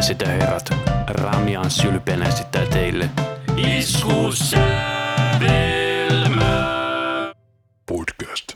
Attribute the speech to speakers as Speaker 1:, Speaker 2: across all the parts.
Speaker 1: naiset ja herrat, Ramian sylpeänä esittää teille Iskussävelmää podcast.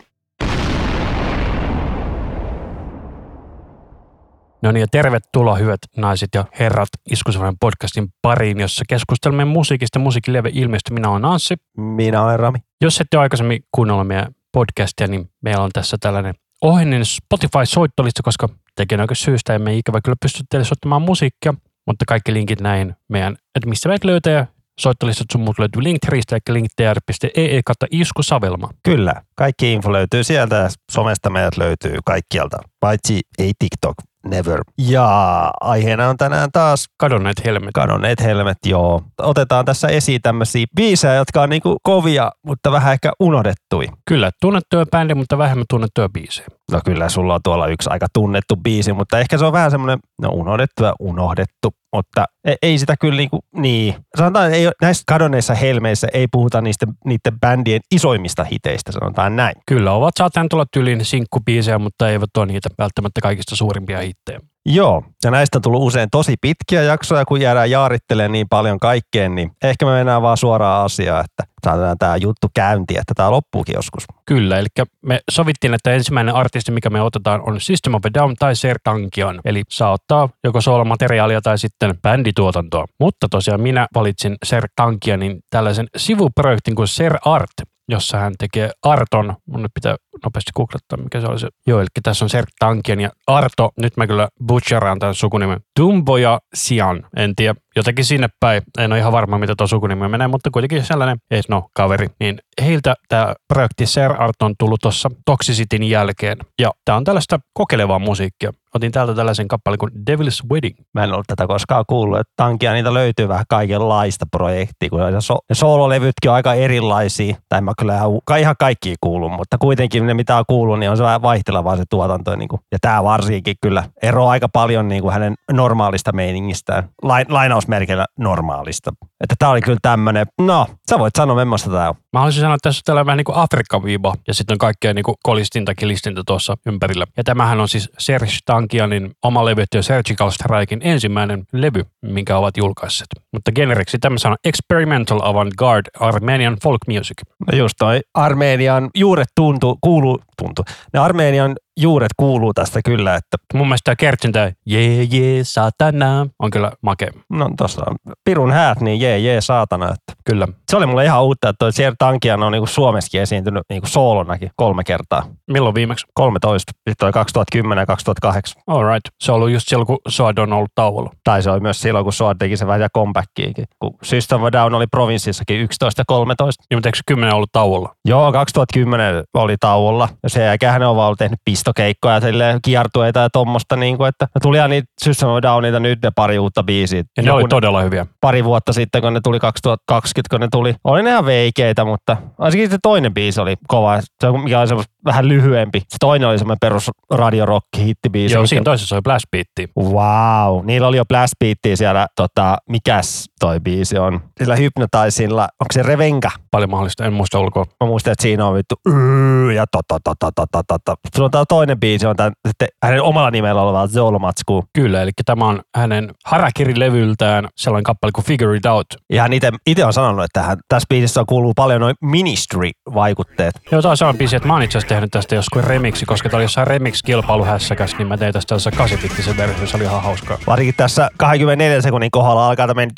Speaker 2: No niin, ja tervetuloa hyvät naiset ja herrat Iskusavainen podcastin pariin, jossa keskustelemme musiikista musiikin lieve ilmeisesti. Minä olen Anssi.
Speaker 3: Minä olen Rami.
Speaker 2: Jos ette ole aikaisemmin kuunnella meidän podcastia, niin meillä on tässä tällainen ohjeinen Spotify-soittolista, koska tekijän syystä emme ikävä kyllä pysty teille soittamaan musiikkia, mutta kaikki linkit näihin meidän, että mistä meidät löytää. Soittolistat sun muut löytyy Linktristä, eli linktr.ee kautta iskusavelma.
Speaker 3: Kyllä, kaikki info löytyy sieltä somesta meidät löytyy kaikkialta, paitsi ei TikTok, never. Ja aiheena on tänään taas
Speaker 2: Kadonneet helmet.
Speaker 3: kadonneet helmet, joo. Otetaan tässä esiin tämmöisiä biisejä, jotka on niinku kovia, mutta vähän ehkä unohdettui.
Speaker 2: Kyllä, tunnettuja bändi, mutta vähemmän tunnettuja biisejä.
Speaker 3: No kyllä, sulla on tuolla yksi aika tunnettu biisi, mutta ehkä se on vähän semmoinen, no unohdettu ja unohdettu, mutta ei, ei sitä kyllä niinku, niin. Sanotaan, ei, näissä kadonneissa helmeissä ei puhuta niistä, niiden bändien isoimmista hiteistä, sanotaan näin.
Speaker 2: Kyllä, ovat saattaen tulla tyylin sinkkubiisejä, mutta eivät ole niitä välttämättä kaikista suurimpia hittejä.
Speaker 3: Joo, ja näistä on tullut usein tosi pitkiä jaksoja, kun jäädään jaarittelemaan niin paljon kaikkeen, niin ehkä me mennään vaan suoraan asiaan, että saadaan tämä juttu käyntiin, että tämä loppuukin joskus.
Speaker 2: Kyllä, eli me sovittiin, että ensimmäinen artisti, mikä me otetaan, on System of a Down tai Sertankion. Eli saa ottaa joko soolomateriaalia tai sitten bändituotantoa. Mutta tosiaan minä valitsin Sertankionin tällaisen sivuprojektin kuin Ser Art, jossa hän tekee Arton. Mun nyt pitää nopeasti googlettaa, mikä se oli se. Joo, eli tässä on Sertankion ja Arto. Nyt mä kyllä butcheraan tämän sukunimen. Dumboja Sian. En tiedä, jotenkin sinne päin. En ole ihan varma, mitä tuo sukunimi menee, mutta kuitenkin sellainen, ei no, kaveri. Niin heiltä tämä projekti Ser Art on tullut tuossa Toxicityn jälkeen. Ja tämä on tällaista kokeilevaa musiikkia. Otin täältä tällaisen kappaleen kuin Devil's Wedding.
Speaker 3: Mä en ollut tätä koskaan kuullut, että tankia niitä löytyy vähän kaikenlaista projektia, kun ne, so, ne soololevytkin on aika erilaisia, tai mä kyllä ihan, ihan kaikki kuulu, mutta kuitenkin ne mitä on kuullut, niin on se vähän vaihtelevaa se tuotanto. Niin kuin, ja tämä varsinkin kyllä eroaa aika paljon niin kuin hänen normaalista meiningistään, Lain, lainausmerkillä normaalista. Että tämä oli kyllä tämmöinen, no sä voit sanoa, millaista tämä on.
Speaker 2: Mä haluaisin sanoa, että tässä on tällainen vähän niin kuin Afrikka-viiva ja sitten on kaikkea niin kuin kolistinta, kilistintä tuossa ympärillä. Ja tämähän on siis Serge Tankianin oma levytty Surgical Strikein ensimmäinen levy, minkä ovat julkaisseet. Mutta generiksi tämä on Experimental Avant-Garde Armenian Folk Music.
Speaker 3: No just toi Armenian juuret tuntuu, kuuluu, tuntuu. Ne Armenian juuret kuuluu tästä kyllä, että
Speaker 2: Mun mielestä tämä kertsintä jee jee satana on kyllä makea.
Speaker 3: no tossa on pirun häät, niin jee jee saatana. Että.
Speaker 2: Kyllä.
Speaker 3: Se oli mulle ihan uutta, että toi Sier Tankian on niinku Suomessakin esiintynyt niinku soolonakin kolme kertaa.
Speaker 2: Milloin viimeksi?
Speaker 3: 13, sitten toi 2010 ja 2008.
Speaker 2: All right. Se on ollut just silloin, kun Soad on ollut tauolla.
Speaker 3: Tai se oli myös silloin, kun Soad teki se vähän comebackiinkin. Kun System of Down oli provinssissakin 11 ja 13.
Speaker 2: Niin, mutta eikö se kymmenen ollut tauolla?
Speaker 3: Joo, 2010 oli tauolla. Ja sen jälkeen ne on vaan ollut tehnyt pistokeikkoja, silleen kiertueita ja tommosta. Niin kuin, että tuli ihan niitä System of Downita nyt ne pari uutta biisiä.
Speaker 2: Ja ne
Speaker 3: Joku-
Speaker 2: oli todella hyviä.
Speaker 3: pari vuotta sitten, kun ne tuli 2020, kun ne tuli. Oli ne ihan veikeitä, mutta ainakin se toinen biisi oli kova. Se, mikä oli semmoista vähän lyhyempi. Se toinen oli semmoinen perus radio-rock hittibiisi.
Speaker 2: Joo,
Speaker 3: mikä-
Speaker 2: siinä toisessa oli Blast Beatti.
Speaker 3: Wow, niillä oli jo blast beattiä siellä, tota, mikäs toi biisi on? Sillä Hypnotisilla, onko se Revenka?
Speaker 2: Paljon mahdollista, en muista ulkoa.
Speaker 3: Mä muistan, että siinä on vittu "Yy", ja tota, tota, tota, tota. Sulla on tää toinen biisi, on tää, sitten hänen omalla nimellä oleva Zolomatsku.
Speaker 2: Kyllä, eli tämä on hänen Harakiri-levyltään sellainen kappale kuin Figure It Out.
Speaker 3: Ja hän itse on sanonut, että hän, tässä biisissä kuuluu paljon noin ministry-vaikutteet.
Speaker 2: Joo, tämä on sellainen biisi, että mä oon itse asiassa tehnyt tästä joskus remiksi, koska tämä oli jossain remix-kilpailuhässäkäs, niin mä tein tästä tällaisen kasipittisen versio, se oli ihan hauskaa.
Speaker 3: Varsinkin tässä 24 sekunnin kohdalla alkaa tämmöinen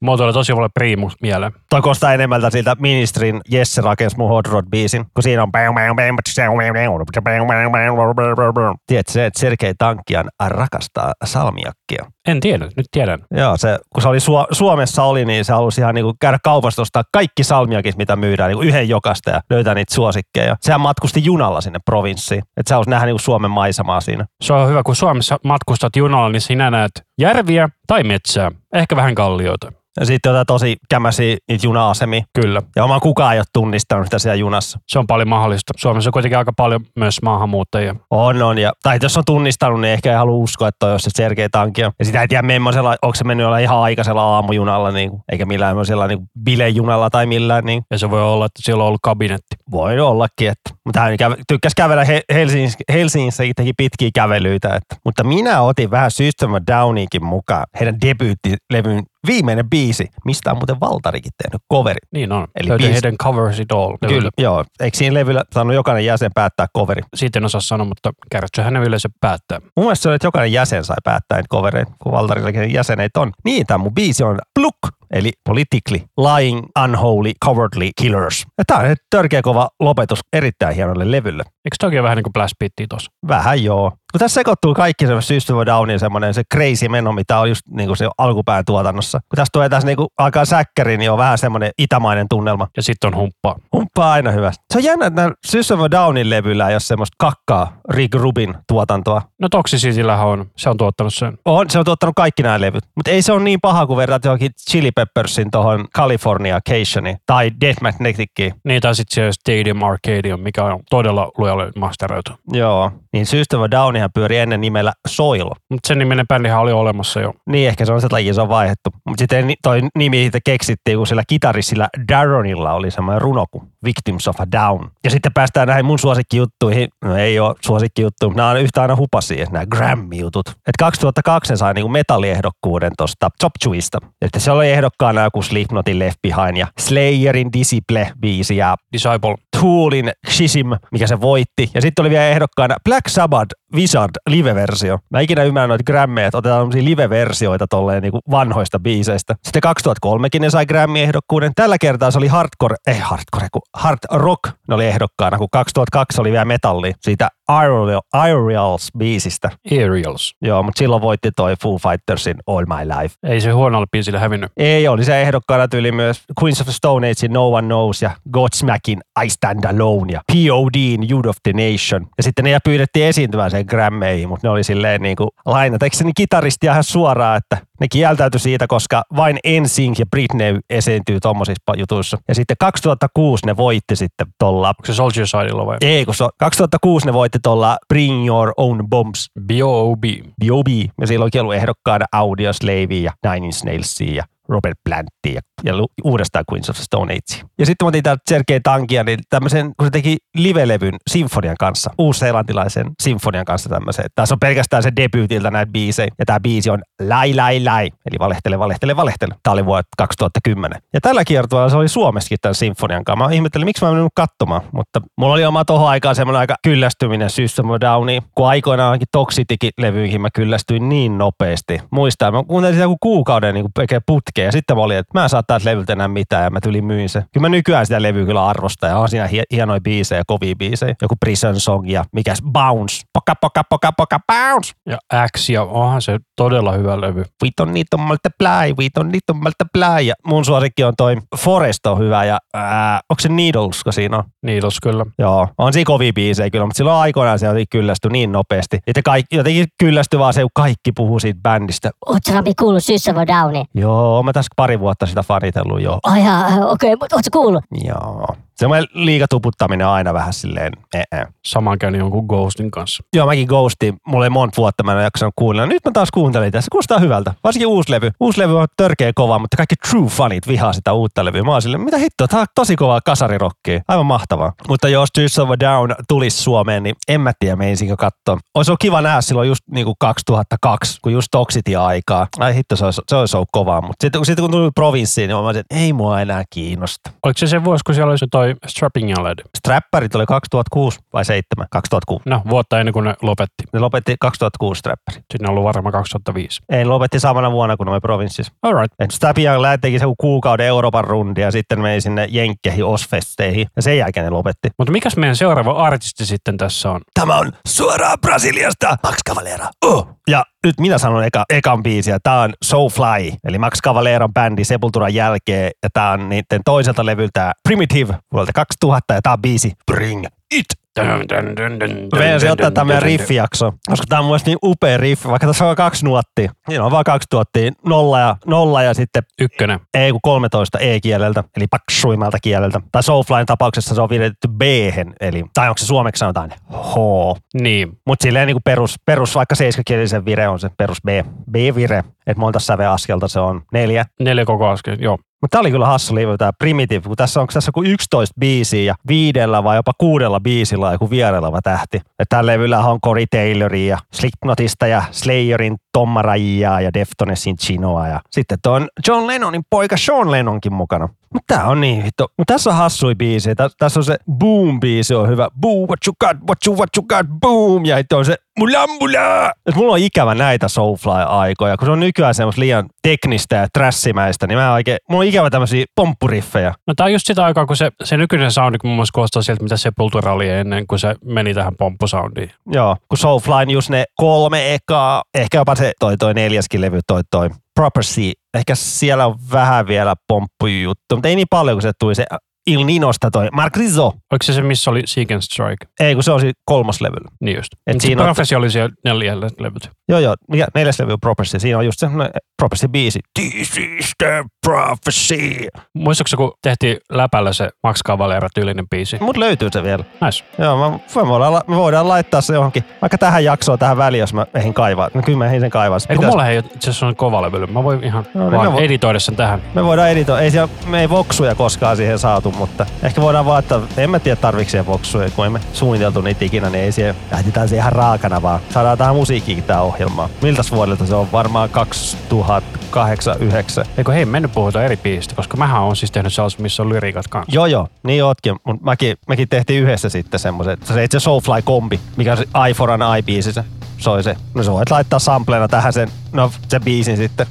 Speaker 2: Mulla tulee tosi paljon priimus mieleen.
Speaker 3: Toi kostaa enemmältä siltä Ministrin Jesse rakensi mun Hot Rod biisin, kun siinä on Tiedätkö se, että Sergei Tankian rakastaa salmiakkia?
Speaker 2: En tiedä, nyt tiedän.
Speaker 3: Joo, se, kun se oli Su- Suomessa oli, niin se halusi ihan niinku käydä kaupasta ostaa kaikki salmiakit, mitä myydään, niinku yhden jokasta ja löytää niitä suosikkeja. Sehän matkusti junalla sinne provinssiin, että se halusi nähdä niinku Suomen maisemaa siinä.
Speaker 2: Se on hyvä, kun Suomessa matkustat junalla, niin sinä näet järviä tai metsää, ehkä vähän kallioita.
Speaker 3: Ja sitten jotain tosi kämäsiä niitä juna-asemia.
Speaker 2: Kyllä.
Speaker 3: Ja oma kukaan ei ole tunnistanut sitä siellä junassa.
Speaker 2: Se on paljon mahdollista. Suomessa on kuitenkin aika paljon myös maahanmuuttajia.
Speaker 3: On, on. Ja, tai jos on tunnistanut, niin ehkä ei halua uskoa, että on se Sergei Tankia. Ja sitä ei tiedä, memmoisella, onko se mennyt olla ihan aikaisella aamujunalla, niin eikä millään niin bilejunalla tai millään. Niin
Speaker 2: Ja se voi olla, että siellä on ollut kabinetti.
Speaker 3: voi ollakin. Että, mutta hän käve, tykkäsi kävellä He- Helsingissä, Helsingissä teki pitkiä kävelyitä. Että, mutta minä otin vähän System of Downiinkin mukaan heidän debyyttilevyn viimeinen biisi, mistä on muuten Valtarikin tehnyt coveri.
Speaker 2: Niin on.
Speaker 3: Eli
Speaker 2: Löytyy
Speaker 3: biisi-
Speaker 2: heidän Covers It All.
Speaker 3: Kyllä, joo. Eikö siinä levyllä saanut jokainen jäsen päättää coveri?
Speaker 2: Siitä en osaa sanoa, mutta Kärtsöhän ne yleensä päättää.
Speaker 3: Mun mielestä se oli, että jokainen jäsen sai päättää covereita, kun Valtarillakin jäseneitä on. Niin, tämä mun biisi on Pluk, eli Politically Lying Unholy Cowardly Killers. Ja tää on törkeä kova lopetus erittäin hienolle levylle.
Speaker 2: Eikö toki vähän niin kuin Blast tossa?
Speaker 3: Vähän joo. Kun tässä sekoittuu kaikki se System of Downin semmoinen se crazy meno, mitä on just niin kuin se alkupään tuotannossa. Kun tässä tulee tässä niin kuin alkaa säkkäri, niin on vähän semmoinen itämainen tunnelma.
Speaker 2: Ja sitten on humppaa.
Speaker 3: Humppaa aina hyvä. Se on jännä, että System of Downin levyllä ei ole semmoista kakkaa Rick Rubin tuotantoa.
Speaker 2: No Toxicitylähän on. Se on tuottanut sen.
Speaker 3: On, se on tuottanut kaikki nämä levyt. Mutta ei se ole niin paha kuin verraat johonkin Chili Peppersin tuohon California Cationiin tai Death Magnetickiin.
Speaker 2: Niin, tai sitten siellä Stadium Arcadium, mikä on todella lujalle masteroitu.
Speaker 3: Joo. Niin System of a Downihan pyöri ennen nimellä Soil.
Speaker 2: Mutta sen niminen bändihän oli olemassa jo.
Speaker 3: Niin, ehkä se on se laji, se on vaihdettu. Mutta sitten toi nimi siitä keksittiin, kun sillä kitarissilla Darronilla oli semmoinen runo kuin Victims of a Down. Ja sitten päästään näihin mun suosikkijuttuihin. No ei ole suosikkijuttuja, mutta nämä on yhtä aina hupasia, nämä Grammy-jutut. Et 2002 ne sai niinku metalliehdokkuuden tuosta Chop Chewista. Että se oli ehdokkaana joku Slipknotin Left Behind ja Slayerin Disciple-biisi ja
Speaker 2: Disciple.
Speaker 3: Toolin Shizim, mikä se voitti. Ja sitten oli vielä ehdokkaana Black Sabbath Wizard live-versio. Mä ikinä ymmärrän noita Grammyja, että otetaan tämmöisiä live-versioita tolleen niin vanhoista biiseistä. Sitten 2003kin ne sai Grammy-ehdokkuuden. Tällä kertaa se oli hardcore, ei hardcore, kun hard rock ne oli ehdokkaana, kun 2002 oli vielä metalli siitä Aerials-biisistä.
Speaker 2: Aerials.
Speaker 3: Joo, mutta silloin voitti toi Foo Fightersin All My Life.
Speaker 2: Ei se huonolla biisillä hävinnyt.
Speaker 3: Ei, oli se ehdokkaana tyyli myös Queens of Stone Agein No One Knows ja Godsmackin I Stand Alone ja PODin Youth of the Nation. Ja sitten ne pyydettiin esiintymään sen Grammeihin, mutta ne oli silleen niin kuin lainat. Eikö se niin kitaristi ihan suoraan, että ne kieltäytyi siitä, koska vain NSYNC ja Britney esiintyy tommosissa jutuissa. Ja sitten 2006 ne voitti sitten tolla
Speaker 2: Onko se Soldier Sidella vai?
Speaker 3: ei, kun se, 2006 ne voitti tuolla Bring Your Own Bombs
Speaker 2: B.O.B.
Speaker 3: B.O.B. Ja silloinkin ollut ehdokkaana Audio ja Nine Inch Nailsia ja Robert Plantia ja, ja uudestaan Queens of Stone Age. Ja sitten mä otin täältä Sergei Tankia, niin tämmöisen, kun se teki livelevyn Sinfonian kanssa, uus-seelantilaisen Sinfonian kanssa tämmöisen. Tässä on pelkästään se debyytiltä näitä biisejä. Ja tämä biisi on Lai Lai Lai, eli valehtele, valehtele, valehtele. Tämä oli vuonna 2010. Ja tällä kiertoilla se oli Suomessakin tämän Sinfonian kanssa. Mä ihmettelin, miksi mä en mennyt katsomaan, mutta mulla oli oma tohon aikaan semmoinen aika kyllästyminen System of Downiin. Kun aikoinaankin Toxicity-levyihin mä kyllästyin niin nopeasti. Muistan, mä kuuntelin sitä kuukauden niin kuin putkeen ja sitten mä olin, että mä en saa täältä levyltä enää mitään ja mä tylin myin se. Kyllä mä nykyään sitä levyä kyllä arvostan ja on siinä hie- hienoja biisejä, kovia biisejä. Joku Prison Song ja mikäs Bounce. Poka, poka, poka, poka, bounce.
Speaker 2: Ja X, ja onhan se todella hyvä levy.
Speaker 3: We don't need to multiply, we don't need to multiply. Ja mun suosikki on toi Forest on hyvä ja ää, onko se Needles, kun siinä on?
Speaker 2: Needles kyllä.
Speaker 3: Joo, on siinä kovia biisejä kyllä, mutta silloin aikoinaan se kyllästyi niin nopeasti. Että kaikki, jotenkin kyllästyi vaan se, kun kaikki puhuu siitä bändistä.
Speaker 4: Ootko Rabi kuullut System Downia?
Speaker 3: Joo, mä tässä pari vuotta sitä fanitellut jo.
Speaker 4: Ai okei, okay, mutta ootko kuullut?
Speaker 3: Joo. Semmoinen liikatuputtaminen on aina vähän silleen, ee.
Speaker 2: Saman käyn jonkun Ghostin kanssa.
Speaker 3: Joo, mäkin Ghostin, mulla ei monta vuotta mä en ole jaksanut kuunnella. Nyt mä taas kuuntelin tässä, kuulostaa hyvältä. Varsinkin uusi levy. Uusi levy on törkeä kova, mutta kaikki true fanit vihaa sitä uutta levyä. Mä oon silleen, mitä hittoa, tää on tosi kovaa kasarirokkia. Aivan mahtavaa. Mutta jos Tears of a Down tulisi Suomeen, niin en mä tiedä, meinsinkö katsoa. Olisi ollut kiva nähdä silloin just niinku 2002, kun just Toxity-aikaa. Ai hitto, se olisi, se olisi ollut kovaa. Mutta sitten, kun tuli provinssiin, niin mä olisin, ei mua enää kiinnosta.
Speaker 2: Oliko se se vuosi, kun siellä oli se toi Strapping Lad?
Speaker 3: Strapperit oli 2006 vai 7? 2006.
Speaker 2: No, vuotta ennen kuin ne lopetti.
Speaker 3: Ne lopetti 2006 Strapperi.
Speaker 2: Sitten ne on ollut varmaan 2005.
Speaker 3: Ei, lopetti samana vuonna, ne oli provinssissa.
Speaker 2: Alright.
Speaker 3: Et Stab Young Lad teki se kuukauden Euroopan rundia ja sitten meni sinne Jenkkeihin, Osfesteihin ja sen jälkeen ne lopetti.
Speaker 2: Mutta mikäs meidän seuraava artisti sitten tässä on?
Speaker 3: Tämä on suoraan Brasiliasta, Max Cavalera. Oh. Ja nyt minä sanon eka, ekan biisiä. Tämä on So Fly, eli Max Cavaleron bändi Sepulturan jälkeen. Ja tämä on niiden toiselta levyltä Primitive vuodelta 2000 ja tämä on biisi Bring it. Meidän se ottaa tämä meidän koska tämä on mun mielestä niin upea riffi, vaikka tässä on kaksi nuottia. Siinä on vaan kaksi nuottia, nolla ja, nolla ja sitten
Speaker 2: Ykkönen.
Speaker 3: E kuin 13 E-kieleltä, eli paksuimmalta kieleltä. Tai Soulflyn tapauksessa se on viitetty b eli, tai onko se suomeksi sanotaan H.
Speaker 2: Niin.
Speaker 3: Mutta silleen niin kuin perus, perus, vaikka seiskakielisen vire on se perus B, B-vire, että monta säveaskelta se on, neljä.
Speaker 2: Neljä koko askel, joo.
Speaker 3: Mutta tämä oli kyllä hassu live, tämä Primitive, kun tässä on tässä kuin 11 biisiä ja viidellä vai jopa kuudella biisillä on joku viereleva tähti. Että tällä levyllä on Cory Tayloria ja Slipknotista ja Slayerin Tomma Rajaa ja Deftonesin Chinoa ja sitten tuon John Lennonin poika Sean Lennonkin mukana. Mutta tää on niin hitto. Mutta tässä on hassui biisi. Tä- Tässä on se Boom-biisi on hyvä. Boom, what you got, what you, what you got, boom. Ja sitten on se mula mula. Et mulla on ikävä näitä Soulfly-aikoja, kun se on nykyään semmoista liian teknistä ja trassimäistä, niin mä oikein, mulla on ikävä tämmöisiä pomppuriffejä.
Speaker 2: No tää on just sitä aikaa, kun se, se nykyinen soundi kun mun mielestä koostaa sieltä, mitä Sepultura oli ennen kuin se meni tähän pomppusoundiin.
Speaker 3: Joo, kun Soulflyn just ne kolme ekaa, ehkä jopa se toi toi neljäskin levy, toi toi Property. Ehkä siellä on vähän vielä pomppujuttu, mutta ei niin paljon, kun se tuli se Il Ninosta toi Mark Rizzo.
Speaker 2: Oliko se se, missä oli Seek and Strike?
Speaker 3: Ei, kun se on siinä kolmoslevyllä.
Speaker 2: Niin just.
Speaker 3: Et
Speaker 2: Et
Speaker 3: siinä
Speaker 2: siinä
Speaker 3: on-
Speaker 2: oli siellä neljällä levyt.
Speaker 3: Joo, joo. Mikä neljäs levy on Prophecy? Siinä on just semmoinen Prophecy-biisi. This is the prophecy.
Speaker 2: Muistatko kun tehtiin läpällä se Max Cavalera tyylinen biisi?
Speaker 3: Mut löytyy se vielä.
Speaker 2: Nice.
Speaker 3: Joo, mä, me, voidaan, me voidaan laittaa se johonkin, vaikka tähän jaksoon tähän väliin, jos mä ehdin kaivaa. No kyllä mä ehdin sen kaivaa. Se
Speaker 2: Eikö
Speaker 3: pitäis-
Speaker 2: mulla ei itse asiassa on kova levyllä. Mä voin ihan
Speaker 3: No niin,
Speaker 2: vaan
Speaker 3: vo-
Speaker 2: editoida sen tähän.
Speaker 3: Me voidaan editoida. Ei siellä, me ei voksuja koskaan siihen saatu, mutta ehkä voidaan vaan, että en mä tiedä tarvitse siellä voksuja, kun emme suunniteltu niitä ikinä, niin ei siellä, lähdetään siihen ihan raakana vaan. Saadaan tähän musiikkiin tää ohjelma. Miltäs vuodelta se on? Varmaan 2008 9
Speaker 2: Eikö hei, mennyt puhutaan eri biisistä, koska mähän on siis tehnyt sellaisen, missä on lyriikat kanssa.
Speaker 3: Joo, joo, niin ootkin, mutta mäkin, mekin tehtiin yhdessä sitten semmoisen, se itse Soulfly-kombi, mikä on Eye for an Eye biisi, se soi se. No se voit laittaa samplena tähän sen, no se biisin sitten.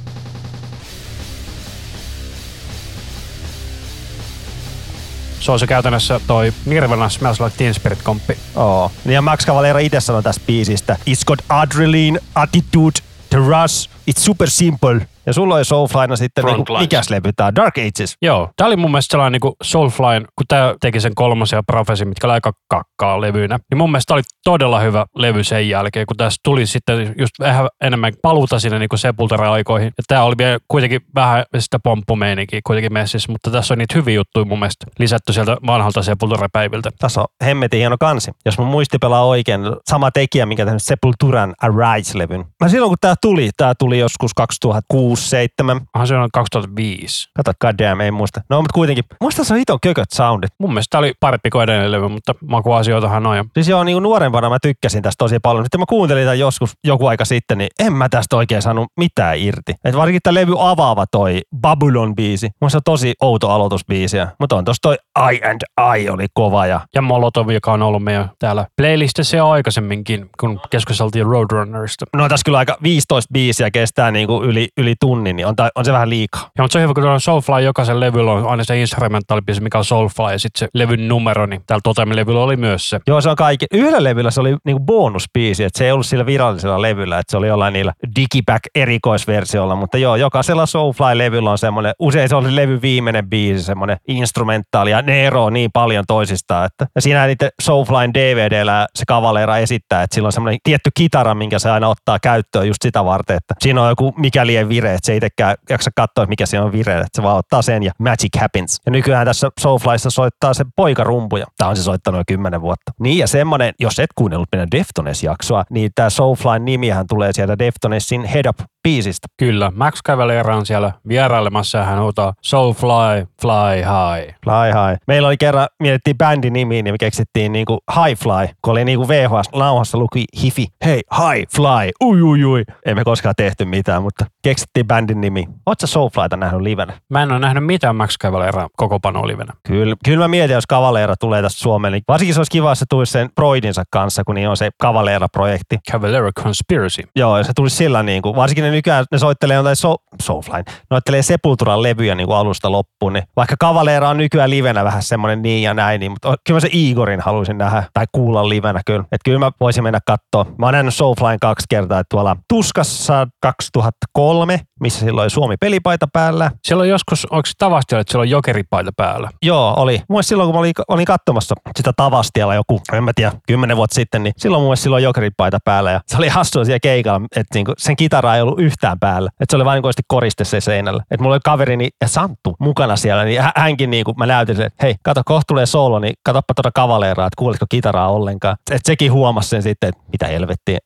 Speaker 2: Se on se käytännössä toi Nirvana Smells Like Teen Spirit komppi.
Speaker 3: Oo. Niin Ja Max Cavalera itse sanoi tästä biisistä, It's got adrenaline, attitude, the rush, it's super simple. Ja sulla oli Soulflyna sitten, niinku,
Speaker 2: Frontlines.
Speaker 3: mikäs levy on? Dark Ages.
Speaker 2: Joo, tää oli mun mielestä sellainen niin kuin Soulflyn, kun tää teki sen kolmosen ja Prophecy, mitkä oli aika kakkaa levyynä, niin mun mielestä oli todella hyvä levy sen jälkeen, kun tässä tuli sitten just vähän enemmän paluuta sinne niin Sepultura-aikoihin. Ja tää oli vielä kuitenkin vähän sitä pomppumeininkiä kuitenkin messissä, mutta tässä on niitä hyviä juttuja mun mielestä lisätty sieltä vanhalta Sepultura-päiviltä.
Speaker 3: Tässä on hemmetin hieno kansi. Jos mun muisti pelaa oikein, sama tekijä, mikä tehnyt Sepulturan Arise-levyn. Mä silloin kun tää tuli, tää tuli joskus 2006 2007
Speaker 2: Onhan se on 2005.
Speaker 3: Kato, goddamn, ei muista. No, mutta kuitenkin. Muista se on hiton kököt soundit.
Speaker 2: Mun mielestä tää oli parempi kuin edellinen levy, mutta makuasioitahan on. Ja
Speaker 3: Siis joo, niin nuorempana mä tykkäsin tästä tosi paljon. Sitten mä kuuntelin tämän joskus joku aika sitten, niin en mä tästä oikein saanut mitään irti. Et varsinkin tämä levy avaava toi Babylon-biisi. Mun se on tosi outo aloitusbiisiä. Mutta on tossa toi I and I oli kova ja
Speaker 2: ja Molotov, joka on ollut meidän täällä playlistissä jo aikaisemminkin, kun keskusteltiin Roadrunnerista.
Speaker 3: No tässä kyllä aika 15 biisiä kestää niinku yli, yli tunnin, niin on, ta, on se vähän liikaa.
Speaker 2: Ja mutta se on hyvä, kun tuolla Soulfly jokaisen levyllä on aina se instrumentaalibisi, mikä on Soulfly, ja sitten se levyn numero, niin täällä Totem-levyllä oli myös se.
Speaker 3: Joo, se on kaikki. Yhdellä levyllä se oli niinku bonusbiisi, että se ei ollut sillä virallisella levyllä, että se oli jollain niillä Digipack erikoisversiolla, mutta joo, jokaisella Soulfly-levyllä on semmoinen, usein se oli levy viimeinen biisi, semmoinen instrumentaali, ja ne eroo niin paljon toisistaan, että ja siinä niiden Soulflyn DVDllä se kavaleera esittää, että sillä on semmoinen tietty kitara, minkä se aina ottaa käyttöön just sitä varten, että siinä on joku mikä lie vire, että se ei itsekään jaksa katsoa, mikä siinä on vire, että se vaan ottaa sen ja magic happens. Ja nykyään tässä Soulflyssa soittaa se poikarumpuja. Tämä on se soittanut jo kymmenen vuotta. Niin ja semmonen, jos et kuunnellut meidän Deftones-jaksoa, niin tämä Soulflyn nimihän tulee sieltä Deftonesin Head Up biisistä.
Speaker 2: Kyllä, Max Cavalera on siellä vierailemassa ja hän huutaa Soulfly, fly high.
Speaker 3: Fly High. Meillä oli kerran, mietittiin bändin nimiä, niin me keksittiin niinku High Fly, kun oli niinku VHS-nauhassa luki hifi. Hei, High Fly, ui ui ui. Ei me koskaan tehty mitään, mutta keksittiin bändin nimi. Oletko Soulflyta nähnyt livenä?
Speaker 2: Mä en ole nähnyt mitään Max Cavalera koko livenä.
Speaker 3: Kyllä, kyllä mä mietin, jos Cavaleera tulee tästä Suomeen, niin varsinkin se olisi kiva, jos se tulisi sen Broidinsa kanssa, kun niin on se Cavaleera-projekti.
Speaker 2: Cavalera Conspiracy.
Speaker 3: Joo, ja se tulisi sillä niin kuin, varsinkin ne nykyään, ne soittelee jotain so, Soulfly, ne soittelee Sepulturan levyjä niin kuin alusta loppuun, niin vaikka Cavaleera on nykyään livenä vähän semmoinen niin ja näin, niin, mutta kyllä mä se Igorin haluaisin nähdä tai kuulla livenä kyllä. Että kyllä mä voisin mennä katsoa. Mä oon nähnyt Soulflyn kaksi kertaa, että tuolla Tuskassa 2003 missä silloin oli Suomi pelipaita päällä.
Speaker 2: Siellä on joskus, onko tavasti, että siellä on jokeripaita päällä?
Speaker 3: Joo, oli. Mun silloin, kun mä olin, olin katsomassa sitä tavastialla joku, en mä tiedä, kymmenen vuotta sitten, niin silloin mun silloin jokeripaita päällä. Ja se oli hassua siellä keikalla, että niinku sen kitara ei ollut yhtään päällä. Että se oli vain niin koriste se seinällä. Että mulla oli kaverini ja Santtu mukana siellä, niin hä- hänkin niinku, mä näytin sen, että hei, kato, kohta tulee solo, niin katoppa tuota kavaleeraa, että kuulitko kitaraa ollenkaan. Että sekin huomasi sen sitten, että mitä helvettiä.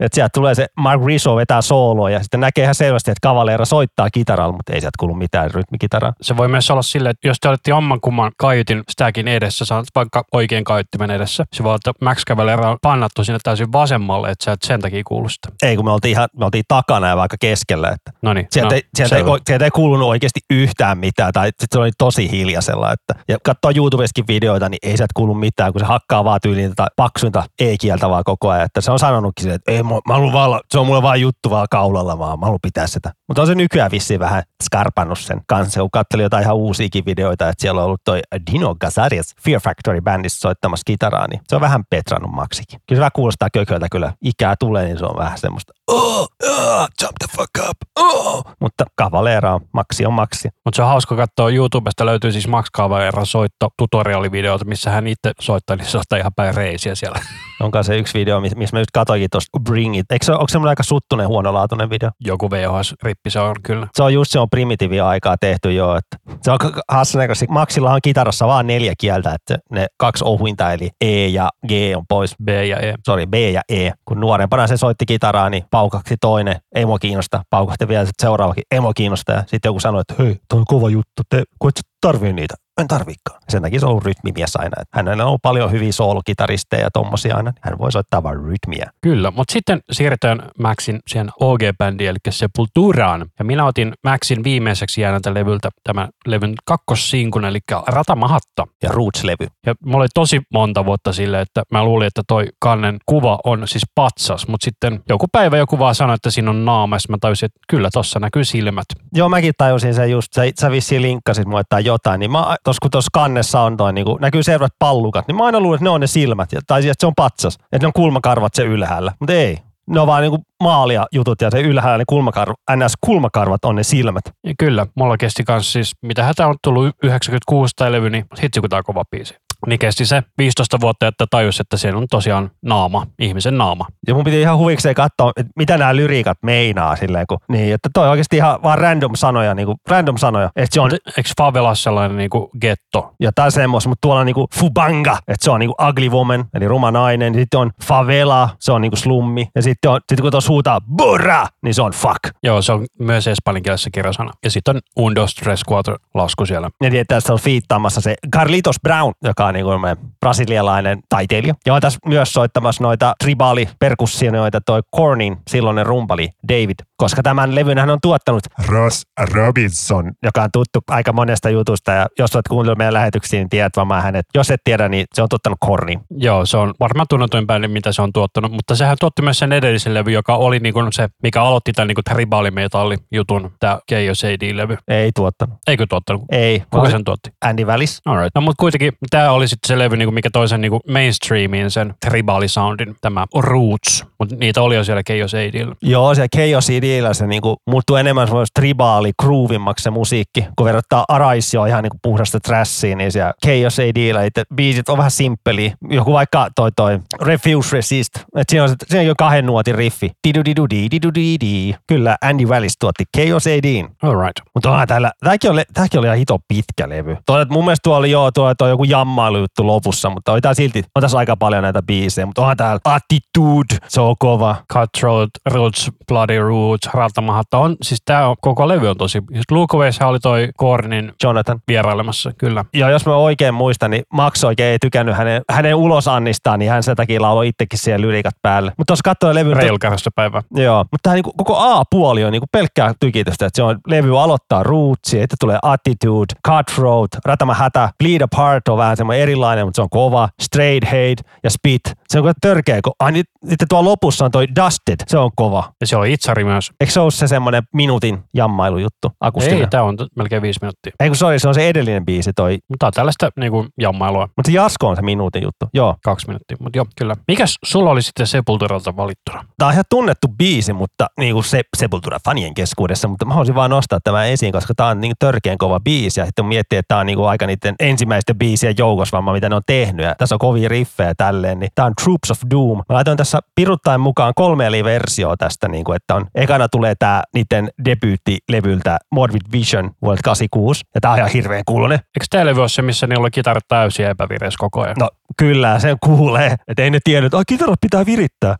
Speaker 3: Että sieltä tulee se Mark Rizzo vetää sooloa ja sitten näkee ihan selvästi, että kavaleera soittaa kitaralla, mutta ei sieltä kuulu mitään rytmikitaraa.
Speaker 2: Se voi myös olla silleen, että jos te olette jommankumman kaiutin stackin edessä, saat vaikka oikein kaiuttimen edessä, se voi olla, että Max Cavalera on pannattu sinne täysin vasemmalle, että sä et sen takia kuulu sitä.
Speaker 3: Ei, kun me oltiin, ihan, me oltiin takana ja vaikka keskellä. Että
Speaker 2: No niin.
Speaker 3: sieltä,
Speaker 2: no,
Speaker 3: ei, sieltä, ei,
Speaker 2: selvä.
Speaker 3: sieltä ei kuulunut oikeasti yhtään mitään, tai se oli tosi hiljaisella. Että, ja katsoo YouTubeskin videoita, niin ei sieltä kuulu mitään, kun se hakkaa vaan tyyliin tätä paksuinta ei-kieltä vaan koko ajan. Että se on sanonutkin sille, että ei, mä, mä haluan vaan, se on mulle vaan juttu vaan kaulalla vaan, mä haluan pitää sitä. Mutta on se nykyään vissiin vähän skarpannut sen kanssa, kun katselin jotain ihan uusiakin videoita, että siellä on ollut toi Dino Gazarias Fear Factory bändistä soittamassa kitaraa, niin se on vähän petrannut maksikin. Kyllä se vähän kuulostaa kököltä kyllä. Ikää tulee, niin se on vähän semmoista, oh, oh, jump the fuck up, oh. Mutta Cavalera on, maksi on maksi.
Speaker 2: Mutta se on hauska katsoa YouTubesta, löytyy siis Max Cavalera soitto tutorialivideota, missä hän itse soittaa, niin se soittaa ihan päin reisiä siellä.
Speaker 3: Onko se yksi video, missä mä just katsoinkin tuosta Bring It. Eikö se, onko semmoinen aika suttunen, huonolaatuinen video?
Speaker 2: Joku VHS-rippi se on kyllä.
Speaker 3: Se on just se on primitiivia aikaa tehty jo. Että se on hassun näköisesti. Maxilla on kitarassa vaan neljä kieltä, että ne kaksi ohuinta eli E ja G on pois.
Speaker 2: B ja E.
Speaker 3: Sorry, B ja E. Kun nuorempana se soitti kitaraa, niin paukaksi toinen, ei mua kiinnosta. Paukahti vielä sit seuraavakin, ei mua kiinnosta. Ja sitten joku sanoi, että hei, toi on kova juttu, te, kun et sä tarvii niitä. En tarviikaan. Sen takia se on rytmimies aina. Että Hänellä on ollut paljon hyviä soolokitaristeja ja tommosia aina. Hän voi soittaa vain rytmiä.
Speaker 2: Kyllä, mutta sitten siirrytään Maxin siihen OG-bändiin, eli Sepulturaan. Ja minä otin Maxin viimeiseksi jäänältä levyltä tämän levyn kakkossinkun, eli Ratamahatta.
Speaker 3: Ja Roots-levy.
Speaker 2: Ja mulla oli tosi monta vuotta sille, että mä luulin, että toi kannen kuva on siis patsas, mutta sitten joku päivä joku vaan sanoi, että siinä on naama, mä tajusin, että kyllä tossa näkyy silmät.
Speaker 3: Joo, mäkin tajusin sen just, sä, sä vissiin linkkasit mulle tai jotain, niin mä, tos, kun tuossa kannessa on toi, niin näkyy selvät pallukat, niin mä aina luulin, että ne on ne silmät, tai siis, että se on patsas, että ne on kulmakarvat se ylhäällä, mutta ei. Ne on vaan niinku maalia jutut ja se ylhäällä ne kulmakarvat, ns. kulmakarvat on ne silmät.
Speaker 2: Ja kyllä, mulla kesti kanssa siis, mitä hätä on tullut 96 tai levy, niin hitsi kun tää on kova biisi. Niin kesti se 15 vuotta, että tajus, että siellä on tosiaan naama, ihmisen naama.
Speaker 3: Ja mun piti ihan huvikseen katsoa, että mitä nämä lyriikat meinaa silleen, kun, niin, että toi on oikeasti ihan vaan random sanoja, niinku, random sanoja, että se on
Speaker 2: Eikö favelas sellainen niinku getto?
Speaker 3: jotain semmoista, mutta tuolla on niinku fubanga, että se on niinku ugly woman, eli ruma nainen. Sitten on favela, se on niinku slummi. Ja sitten on, sit kun tuossa huutaa burra, niin se on fuck.
Speaker 2: Joo, se on myös espanjankielisessä kirjasana. Ja sitten on Undo Stress Quattro lasku siellä.
Speaker 3: Ja niin, tässä on fiittaamassa se Carlitos Brown, joka on niinku semmoinen brasilialainen taiteilija. Ja on tässä myös soittamassa noita tribaali-perkussioita, toi Cornin silloinen rumpali David. Koska tämän levyn hän on tuottanut Ross Robinson, joka on tuttu aika monesta jutusta. Ja jos olet kuunnellut meidän lähetyksiä, niin tiedät varmaan hänet. Jos et tiedä, niin se on tuottanut Cornin.
Speaker 2: Joo, se on varmaan tunnetuin bändi, mitä se on tuottanut, mutta sehän tuotti myös sen edellisen levy, joka oli niinku se, mikä aloitti tämän niinku tribalimetalli-jutun, tämä Chaos AD-levy.
Speaker 3: Ei tuottanut.
Speaker 2: Eikö tuottanut?
Speaker 3: Ei.
Speaker 2: Kuka sen tuotti?
Speaker 3: Andy Wallis.
Speaker 2: Alright. No mutta kuitenkin tämä oli sitten se levy, niinku, mikä toi sen niinku mainstreamiin, sen tribali-soundin, tämä Roots. Mutta niitä oli jo siellä Chaos ADllä.
Speaker 3: Joo, se Chaos Idillä se niinku muuttuu enemmän semmoista tribaali, groovimmaksi se musiikki. Kun verrattuna Araisio ihan niinku puhdasta trashia, niin siellä Chaos itse biisit on vähän simppeliä. Joku vaikka toi toi Refuse Resist. Et siinä on, se- siinä on jo kahden nuotin riffi. didu didu di didu di di. Kyllä Andy Wallis tuotti Chaos ADin.
Speaker 2: Alright.
Speaker 3: Mutta onhan täällä, tääkin oli, tääkin oli ihan hito pitkä levy. Toi, mun mielestä tuo oli joo, tuo, tuo joku jammailujuttu lopussa, mutta oli tää silti, on tässä aika paljon näitä biisejä, mutta onhan täällä Attitude, se on kova.
Speaker 2: Cutthroat, Roots, Bloody Roots, Ratamahatta on, siis tämä on, koko levy on tosi, just Luukoveissa oli toi Kornin
Speaker 3: Jonathan.
Speaker 2: vierailemassa, kyllä.
Speaker 3: Ja jos mä oikein muistan, niin Max oikein ei tykännyt hänen, hänen ulosannistaan, niin hän sen takia lauloi itsekin siellä lyrikat päälle. Mutta tuossa katsoi levy...
Speaker 2: Reilkärästä päivä.
Speaker 3: Joo, mutta tämä niinku, koko A-puoli on niinku pelkkää tykitystä, että se on levy aloittaa Rootsia, että tulee Attitude, Cutthroat, Ratama Hätä, Bleed Apart on vähän semmoinen hieman erilainen, mutta se on kova. Straight Hate ja Spit. Se on törkeä. Ko- Ai, nyt, nyt tuo lopussa on toi Dusted. Se on kova.
Speaker 2: Ja siellä on itsari myös.
Speaker 3: Eikö se ole se semmoinen minuutin jammailujuttu? Akustinen.
Speaker 2: Ei, tämä on melkein viisi minuuttia.
Speaker 3: Ei kun sorry, se on se edellinen biisi toi.
Speaker 2: Tää on tällaista niinku jammailua.
Speaker 3: Mutta se Jasko on se minuutin juttu. Joo.
Speaker 2: Kaksi minuuttia, mutta joo, kyllä. Mikäs sulla oli sitten Sepulturalta valittuna?
Speaker 3: Tämä on ihan tunnettu biisi, mutta niin kuin se, Sepultura fanien keskuudessa, mutta mä haluaisin vaan nostaa tämän esiin, koska tämä on niin törkeän kova biisi ja sitten miettii, että tämä on niin kuin aika niiden ensimmäisten biisien joukossa, vaan mitä ne on tehnyt ja tässä on kovia riffejä tälleen, niin tämä on Troops of Doom. Mä laitoin tässä piruttaen mukaan kolme eri versioa tästä, niin kuin, että on, ekana tulee tämä niiden debyyttilevyltä Morbid Vision vuodelta 86 ja tämä on ihan hirveän kuulunen.
Speaker 2: Eikö tämä levy ole se, missä niillä on kitarat täysin epävireessä koko ajan?
Speaker 3: No kyllä, sen kuulee. Että ei ne tiedä, että kitarat pitää virittää.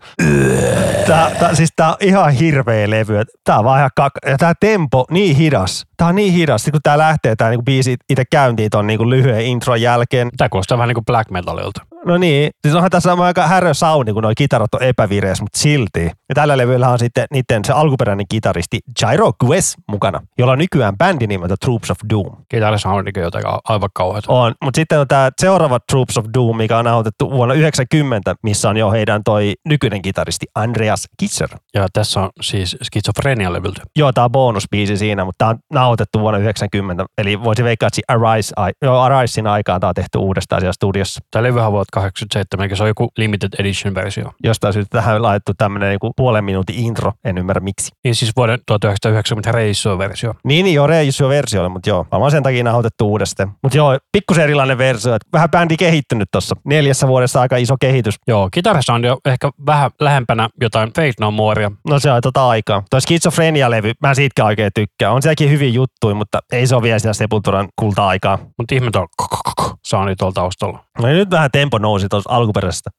Speaker 3: Tää, tää, siis tää on ihan hirveä levy. Tää on vaan ihan kak- ja tää tempo niin hidas. Tää on niin hidas. Kun tää lähtee tää niinku biisi itse käyntiin ton niinku lyhyen intron jälkeen.
Speaker 2: Tämä kuulostaa vähän niin kuin black metalilta.
Speaker 3: No niin, siis onhan tässä aika härö sauni, kun nuo kitarat on epävireessä, mutta silti. Ja tällä levyllä on sitten niiden se alkuperäinen kitaristi Jairo Gues mukana, jolla on nykyään bändi nimeltä Troops of Doom.
Speaker 2: Kitarissa on niin jotain aivan kauheata.
Speaker 3: On, mutta sitten on tämä seuraava Troops of Doom, mikä on nauhoitettu vuonna 90, missä on jo heidän toi nykyinen kitaristi Andreas Kisser.
Speaker 2: Ja tässä on siis skitsofrenia-levyltä.
Speaker 3: Joo, tämä on bonusbiisi siinä, mutta tämä on nauhoitettu vuonna 90, eli voisi veikkaa, että Arise, Arisin aikaan tämä on tehty uudestaan siellä studiossa.
Speaker 2: Tämä levyhän on vuotta 87, eikä se on joku limited edition versio.
Speaker 3: Jostain syystä tähän on laitettu tämmöinen niinku puolen minuutin intro, en ymmärrä miksi.
Speaker 2: Niin siis vuoden 1990 reissue-versio.
Speaker 3: Niin, niin joo, reissio versiolle, mutta joo, varmaan sen takia nauhoitettu uudestaan. Mutta joo, pikkusen erilainen versio, että vähän bändi kehittynyt tuossa. Neljässä vuodessa aika iso kehitys.
Speaker 2: Joo, kitarissa on jo ehkä vähän lähempänä jotain Fate No Morea.
Speaker 3: No se on tota aikaa. Toi Schizophrenia-levy, mä siitäkään oikein tykkää. On sielläkin hyvin juttuja, mutta ei se ole vielä sitä Sepulturan kulta-aikaa.
Speaker 2: Mutta ihme tuolla saani tuolla taustalla.
Speaker 3: No niin nyt vähän tempo nousi tuossa alkuperäisestä.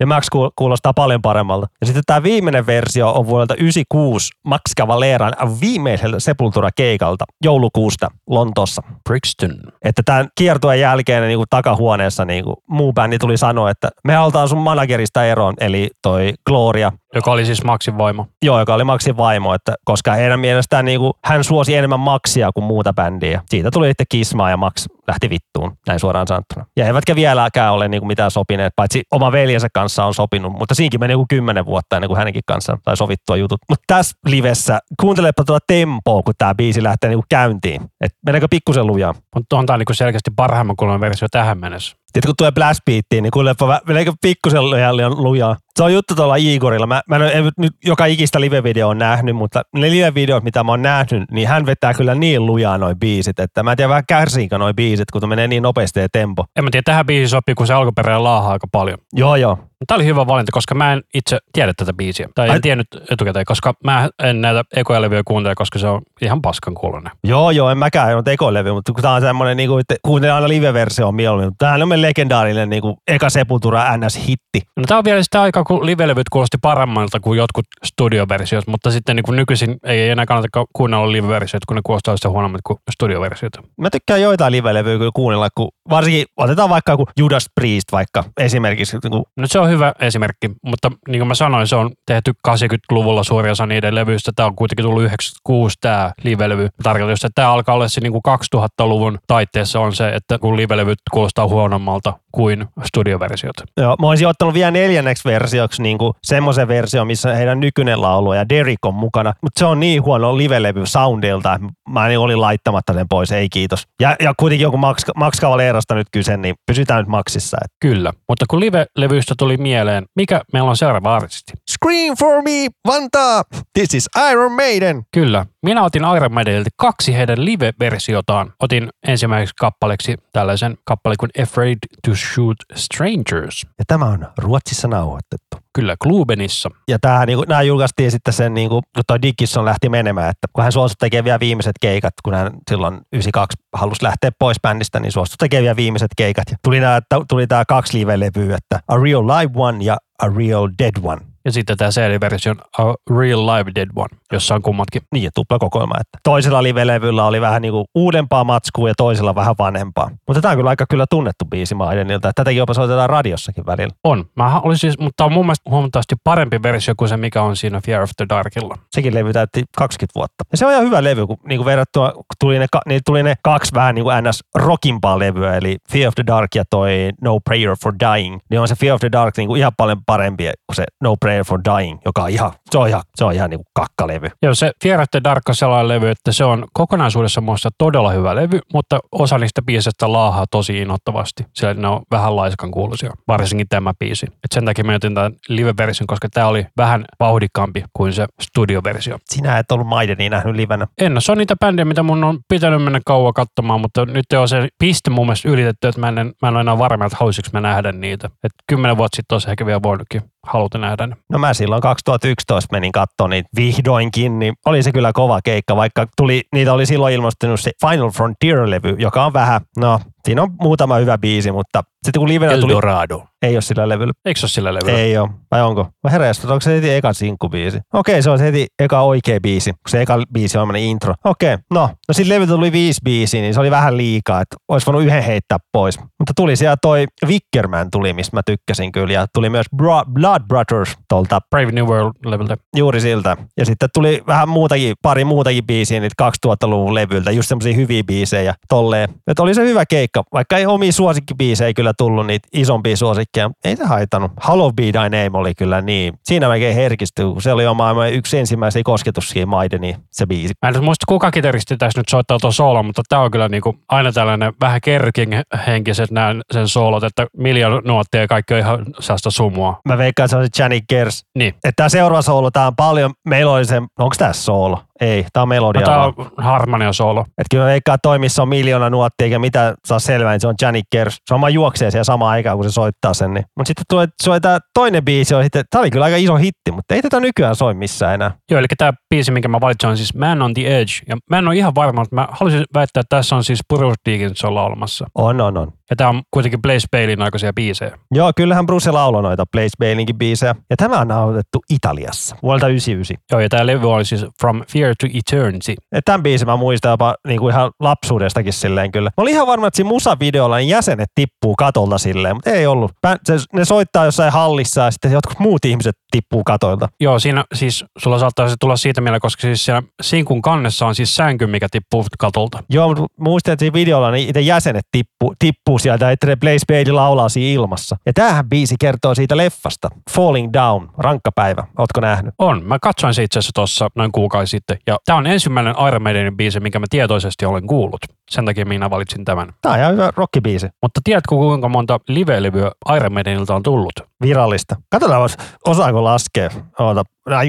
Speaker 3: Ja Max kuul- kuulostaa paljon paremmalta. Ja sitten tämä viimeinen versio on vuodelta 96 Max Cavaleran viimeiseltä Sepultura-keikalta joulukuusta Lontoossa.
Speaker 2: Brixton.
Speaker 3: Että tämän kiertueen jälkeen niin kuin takahuoneessa niin kuin muu bändi tuli sanoa, että me halutaan sun managerista eroon, eli toi Gloria,
Speaker 2: Joka oli siis Maxin vaimo.
Speaker 3: Joo, joka oli Maxin vaimo, että koska heidän mielestään niin kuin, hän suosi enemmän Maxia kuin muuta bändiä. Siitä tuli sitten kismaa ja Max lähti vittuun, näin suoraan sanottuna. Ja eivätkä vieläkään ole niin kuin mitään sopineet, paitsi oma veljensä kanssa on sopinut, mutta siinkin meni kymmenen vuotta ennen kuin hänenkin kanssa sai sovittua jutut. Mutta tässä livessä, kuuntelepa tuota tempoa, kun tämä biisi lähtee niin kuin käyntiin. Et meneekö pikkusen lujaa?
Speaker 2: Mutta on tämä niinku selkeästi parhaimman kuuluvan versio tähän mennessä.
Speaker 3: Sitten kun tulee blast beattiin, niin kuulepa vä- meneekö pikkusen liian lujaa. Se on juttu tuolla Igorilla. Mä, mä en, en nyt joka ikistä live-video on nähnyt, mutta ne live-videot, mitä mä oon nähnyt, niin hän vetää kyllä niin lujaa noin biisit, että mä en tiedä vähän kärsiinkö noin biisit, kun menee niin nopeasti ja tempo.
Speaker 2: En mä tiedä, tähän biisiin sopii, kun se alkuperäinen laahaa aika paljon.
Speaker 3: Joo, joo.
Speaker 2: Tämä oli hyvä valinta, koska mä en itse tiedä tätä biisiä. Tai en
Speaker 3: Ai-
Speaker 2: tiennyt etukäteen, koska mä en näitä ekoja levyjä kuuntele, koska se on ihan paskan kuulonen.
Speaker 3: Joo, joo, en mäkään ole tekolevy, mutta kun tää on semmoinen, niin kuin, että kuuntelen aina live-versio mieluummin. Tämähän on meidän legendaarinen niin kuin, eka Sepultura NS-hitti.
Speaker 2: No, tämä on vielä sitä aikaa, kun live-levyt kuulosti paremmalta kuin jotkut studioversiot, mutta sitten niin kuin nykyisin ei enää kannata ka- kuunnella live-versiot, kun ne kuulostaa sitä huonommat kuin studioversiot.
Speaker 3: Mä tykkään joitain live-levyjä kuunnella, kun varsinkin otetaan vaikka joku Judas Priest vaikka esimerkiksi. Niin kuin,
Speaker 2: No se on hyvä esimerkki, mutta niin kuin mä sanoin, se on tehty 80-luvulla suuri osa niiden levyistä. Tämä on kuitenkin tullut 96 tämä live-levy. Tarkoitus, että tämä alkaa olla se niin kuin 2000-luvun taitteessa on se, että kun live-levyt kuulostaa huonommalta kuin studioversiot.
Speaker 3: Joo, mä olisin ottanut vielä neljänneksi versioksi niin semmoisen version, missä heidän nykyinen laulu ja Derek on mukana. Mutta se on niin huono live-levy soundilta, että mä niin olin laittamatta sen pois, ei kiitos. Ja, ja kuitenkin joku Max, Max Cavalerasta nyt kyse, niin pysytään nyt Maxissa. Et.
Speaker 2: Kyllä, mutta kun live-levyistä tuli mieleen, mikä meillä on seuraava artisti?
Speaker 3: Scream for me, Vantaa! This is Iron Maiden!
Speaker 2: Kyllä, minä otin Iron Maidenilta kaksi heidän live-versiotaan. Otin ensimmäiseksi kappaleeksi tällaisen kappaleen kuin Afraid to Shoot Strangers.
Speaker 3: Ja tämä on Ruotsissa nauhoitettu.
Speaker 2: Kyllä, Klubenissa.
Speaker 3: Ja tämä, niin nämä julkaistiin sitten sen, niin kuin, kun toi Dickinson lähti menemään, että kun hän suostui tekemään vielä viimeiset keikat, kun hän silloin 92 halusi lähteä pois bändistä, niin suostui tekemään vielä viimeiset keikat. Ja tuli nämä, tuli tämä kaksi live-levyä, että A Real Live One ja A Real Dead One.
Speaker 2: Ja sitten tämä CD-versio on A Real Live Dead One, jossa on kummatkin.
Speaker 3: Niin, ja tuplakokoelma. Että toisella live-levyllä oli vähän niin kuin uudempaa matskua ja toisella vähän vanhempaa. Mutta tämä on kyllä aika kyllä tunnettu biisi Maidenilta. Tätäkin jopa soitetaan radiossakin välillä.
Speaker 2: On. Mä olin siis, mutta tämä on mun mielestä huomattavasti parempi versio kuin se, mikä on siinä Fear of the Darkilla.
Speaker 3: Sekin levy täytti 20 vuotta. Ja se on ihan hyvä levy, kun niin kuin verrattuna kun tuli ne, ka- niin tuli ne kaksi vähän niin kuin ns. rockimpaa levyä, eli Fear of the Dark ja toi No Prayer for Dying. Niin on se Fear of the Dark niin kuin ihan paljon parempi kuin se No Prayer for Dying, joka on ihan, se on ihan, se on ihan niin kuin kakkalevy.
Speaker 2: Joo, se Fear of the Dark on sellainen levy, että se on kokonaisuudessa muista todella hyvä levy, mutta osa niistä biiseistä laahaa tosi innoittavasti, sillä ne on vähän laiskan kuuluisia, varsinkin tämä biisi. Et sen takia mä otin tämän live-version, koska tämä oli vähän vauhdikkaampi kuin se studioversio.
Speaker 3: Sinä et ollut Maidenia nähnyt livenä.
Speaker 2: En, se on niitä bändejä, mitä mun on pitänyt mennä kauan katsomaan, mutta nyt on se piste mun mielestä ylitetty, että mä en, mä en ole enää varma, että haluaisinko mä nähdä niitä. Et kymmenen vuotta sitten olisi ehkä vielä voinutkin haluta nähdä ne.
Speaker 3: No mä silloin 2011 menin katsomaan niitä vihdoinkin, niin oli se kyllä kova keikka, vaikka tuli, niitä oli silloin ilmoittanut se Final Frontier-levy, joka on vähän, no siinä on muutama hyvä biisi, mutta sitten kun livenä tuli,
Speaker 2: Eldorado.
Speaker 3: ei ole sillä levyllä.
Speaker 2: Eikö se ole sillä levyllä?
Speaker 3: Ei ole. Vai onko? Vai herra, onko se heti eka sinkkubiisi? Okei, se on se heti eka oikea biisi, kun se eka biisi on intro. Okei, no. No sitten levyltä tuli viisi biisiä, niin se oli vähän liikaa, että olisi voinut yhden heittää pois. Mutta tuli siellä toi Wickerman tuli, mistä mä tykkäsin kyllä, ja tuli myös Bro- Blood Brothers tuolta
Speaker 2: Brave New World-levyltä.
Speaker 3: juuri siltä. Ja sitten tuli vähän muutakin, pari muutakin biisiä niitä 2000-luvun levyltä, just semmoisia hyviä biisejä tolleen. Että oli se hyvä keikka, vaikka ei omia suosikkibiisejä kyllä tullut niitä isompia suosikkeja. Ei se haitannut. Hollow Be Thy Name oli kyllä niin. Siinä melkein herkistyi, kun se oli oma yksi ensimmäisiä kosketuksia Maideniin, se biisi.
Speaker 2: Mä en muista, kuka kitaristi tässä nyt soittaa tuon soolon, mutta tämä on kyllä niinku aina tällainen vähän kerking-henkiset nämä sen soolot, että miljoona nuottia ja kaikki on ihan sellaista sumua.
Speaker 3: Mä veikkaan, että se on se Janik Gers.
Speaker 2: Niin.
Speaker 3: Että tämä seuraava soolo, tää on paljon melodisen, onko tässä soolo? Ei, tää on melodia.
Speaker 2: No, tämä on harmonia soolo.
Speaker 3: Että kyllä mä veikkaan, toi, missä on miljoona nuottia eikä mitä saa selvää, niin se on Janik Kers. Se on juoksee siellä samaan aikaan, kun se soittaa sen. Niin. Mutta sitten tulee, soi tää toinen biisi, on sitten, tää oli kyllä aika iso hitti, mutta ei tätä nykyään soi missään enää.
Speaker 2: Joo, eli tämä biisi, minkä mä valitsin, on siis Man on the Edge. Ja mä en ole ihan varma, mutta mä haluaisin väittää, että tässä on siis Bruce Dickinson laulamassa.
Speaker 3: On, on, on.
Speaker 2: Ja tämä on kuitenkin Blaze Bailin aikaisia biisejä.
Speaker 3: Joo, kyllähän Bruce lauloi noita Blaze Bailinkin biisejä. Ja tämä on nauhoitettu Italiassa vuodelta 99.
Speaker 2: Joo, ja tämä levy oli siis From Fear to Eternity.
Speaker 3: Et tämän biisin mä muistan jopa niin kuin ihan lapsuudestakin silleen kyllä. Mä olin ihan varma, että siinä musavideolla niin jäsenet tippuu katolta silleen, mutta ei ollut. Se, ne soittaa jossain hallissa ja sitten jotkut muut ihmiset tippuu katolta.
Speaker 2: Joo, siinä siis sulla saattaa se tulla siitä mieleen, koska siis siellä sinkun kannessa on siis sänky, mikä tippuu katolta.
Speaker 3: Joo, mutta muistan, että siinä videolla niin itse jäsenet tippuu, tippuu sieltä, että Blaze Bailey laulaa siinä ilmassa. Ja tämähän biisi kertoo siitä leffasta. Falling Down, rankka päivä. Ootko nähnyt?
Speaker 2: On. Mä katsoin se itse asiassa tuossa noin kuukausi sitten. Ja tämä on ensimmäinen Iron Maidenin biisi, minkä mä tietoisesti olen kuullut. Sen takia minä valitsin tämän.
Speaker 3: Tämä on ihan hyvä rockibiisi.
Speaker 2: Mutta tiedätkö, kuinka monta live-levyä Iron Maidenilta on tullut?
Speaker 3: Virallista. Katsotaan, os- osaako laskea. Oota.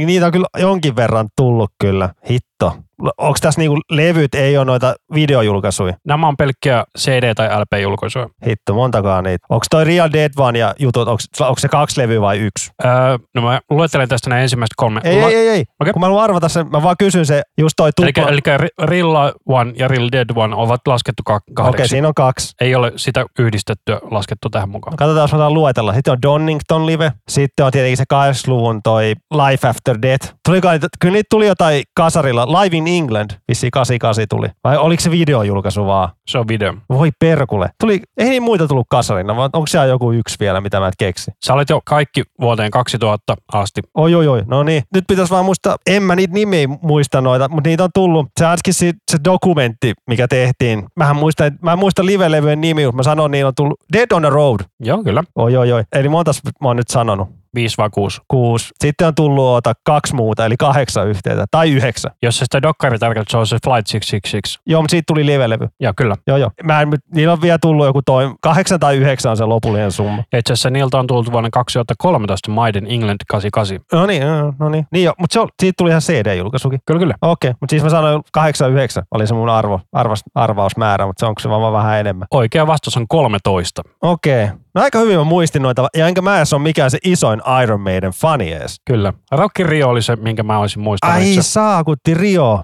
Speaker 3: Niitä on kyllä jonkin verran tullut kyllä. Hitto. Onko tässä niinku levyt, ei ole noita videojulkaisuja?
Speaker 2: Nämä on pelkkiä CD- tai LP-julkaisuja.
Speaker 3: Hitto, montakaan niitä. Onko toi Real Dead One ja jutut, onko se kaksi levyä vai yksi?
Speaker 2: Öö, no mä luettelen tästä nämä ensimmäiset kolme.
Speaker 3: Ei,
Speaker 2: La-
Speaker 3: ei, ei, ei.
Speaker 2: Okei.
Speaker 3: Kun mä haluan arvata sen, mä vaan kysyn se, just toi
Speaker 2: Eli,
Speaker 3: tupla.
Speaker 2: eli Ri- Rilla One ja Real Dead One ovat laskettu ka-
Speaker 3: Okei,
Speaker 2: kahdeksi.
Speaker 3: siinä on kaksi.
Speaker 2: Ei ole sitä yhdistettyä laskettu tähän mukaan.
Speaker 3: Katsotaan, jos mä luetella. Sitten on Donington Live. Sitten on tietenkin se 80-luvun toi Life After Death. Niitä, kyllä niitä tuli jotain kasarilla. Live in England, vissiin 88 tuli. Vai oliko se videojulkaisu vaan?
Speaker 2: Se on video.
Speaker 3: Voi perkule. Tuli, ei niin muita tullut kasarina, vaan onko siellä joku yksi vielä, mitä mä et keksi?
Speaker 2: Sä olet jo kaikki vuoteen 2000 asti.
Speaker 3: Oi, oi, oi. No niin. Nyt pitäisi vaan muistaa, en mä niitä nimiä muista noita, mutta niitä on tullut. Se ainakin se, se dokumentti, mikä tehtiin. Mähän muistan, mä en muista live-levyjen nimi, mutta mä sanon, niin on tullut Dead on the Road.
Speaker 2: Joo, kyllä.
Speaker 3: Oi, oi, oi. Eli montas mä oon nyt sanonut?
Speaker 2: Viisi vai kuusi.
Speaker 3: Kuusi. Sitten on tullut ota kaksi muuta, eli kahdeksan yhteensä. Tai yhdeksän.
Speaker 2: Jos se sitä dokkari tarkoittaa, se on se Flight 666.
Speaker 3: Joo, mutta siitä tuli live-levy.
Speaker 2: Joo, kyllä.
Speaker 3: Joo, joo. Mä en, niillä on vielä tullut joku toi, kahdeksan tai yhdeksän on se lopullinen summa.
Speaker 2: Ja Itse asiassa niiltä on tullut vuonna 2013 Maiden England 88.
Speaker 3: No niin, joo, no niin. Niin jo, mutta se on, siitä tuli ihan CD-julkaisukin.
Speaker 2: Kyllä, kyllä.
Speaker 3: Okei, mutta siis mä sanoin 89 oli se mun arvo, arvas, arvausmäärä, mutta se onko se vaan vähän enemmän.
Speaker 2: Oikea vastaus on 13.
Speaker 3: Okei. No aika hyvin mä muistin noita, ja enkä mä edes ole mikään se isoin Iron Maiden fani edes.
Speaker 2: Kyllä. Rocky Rio oli se, minkä mä olisin muistanut
Speaker 3: Ai
Speaker 2: itse.
Speaker 3: saakutti Rio.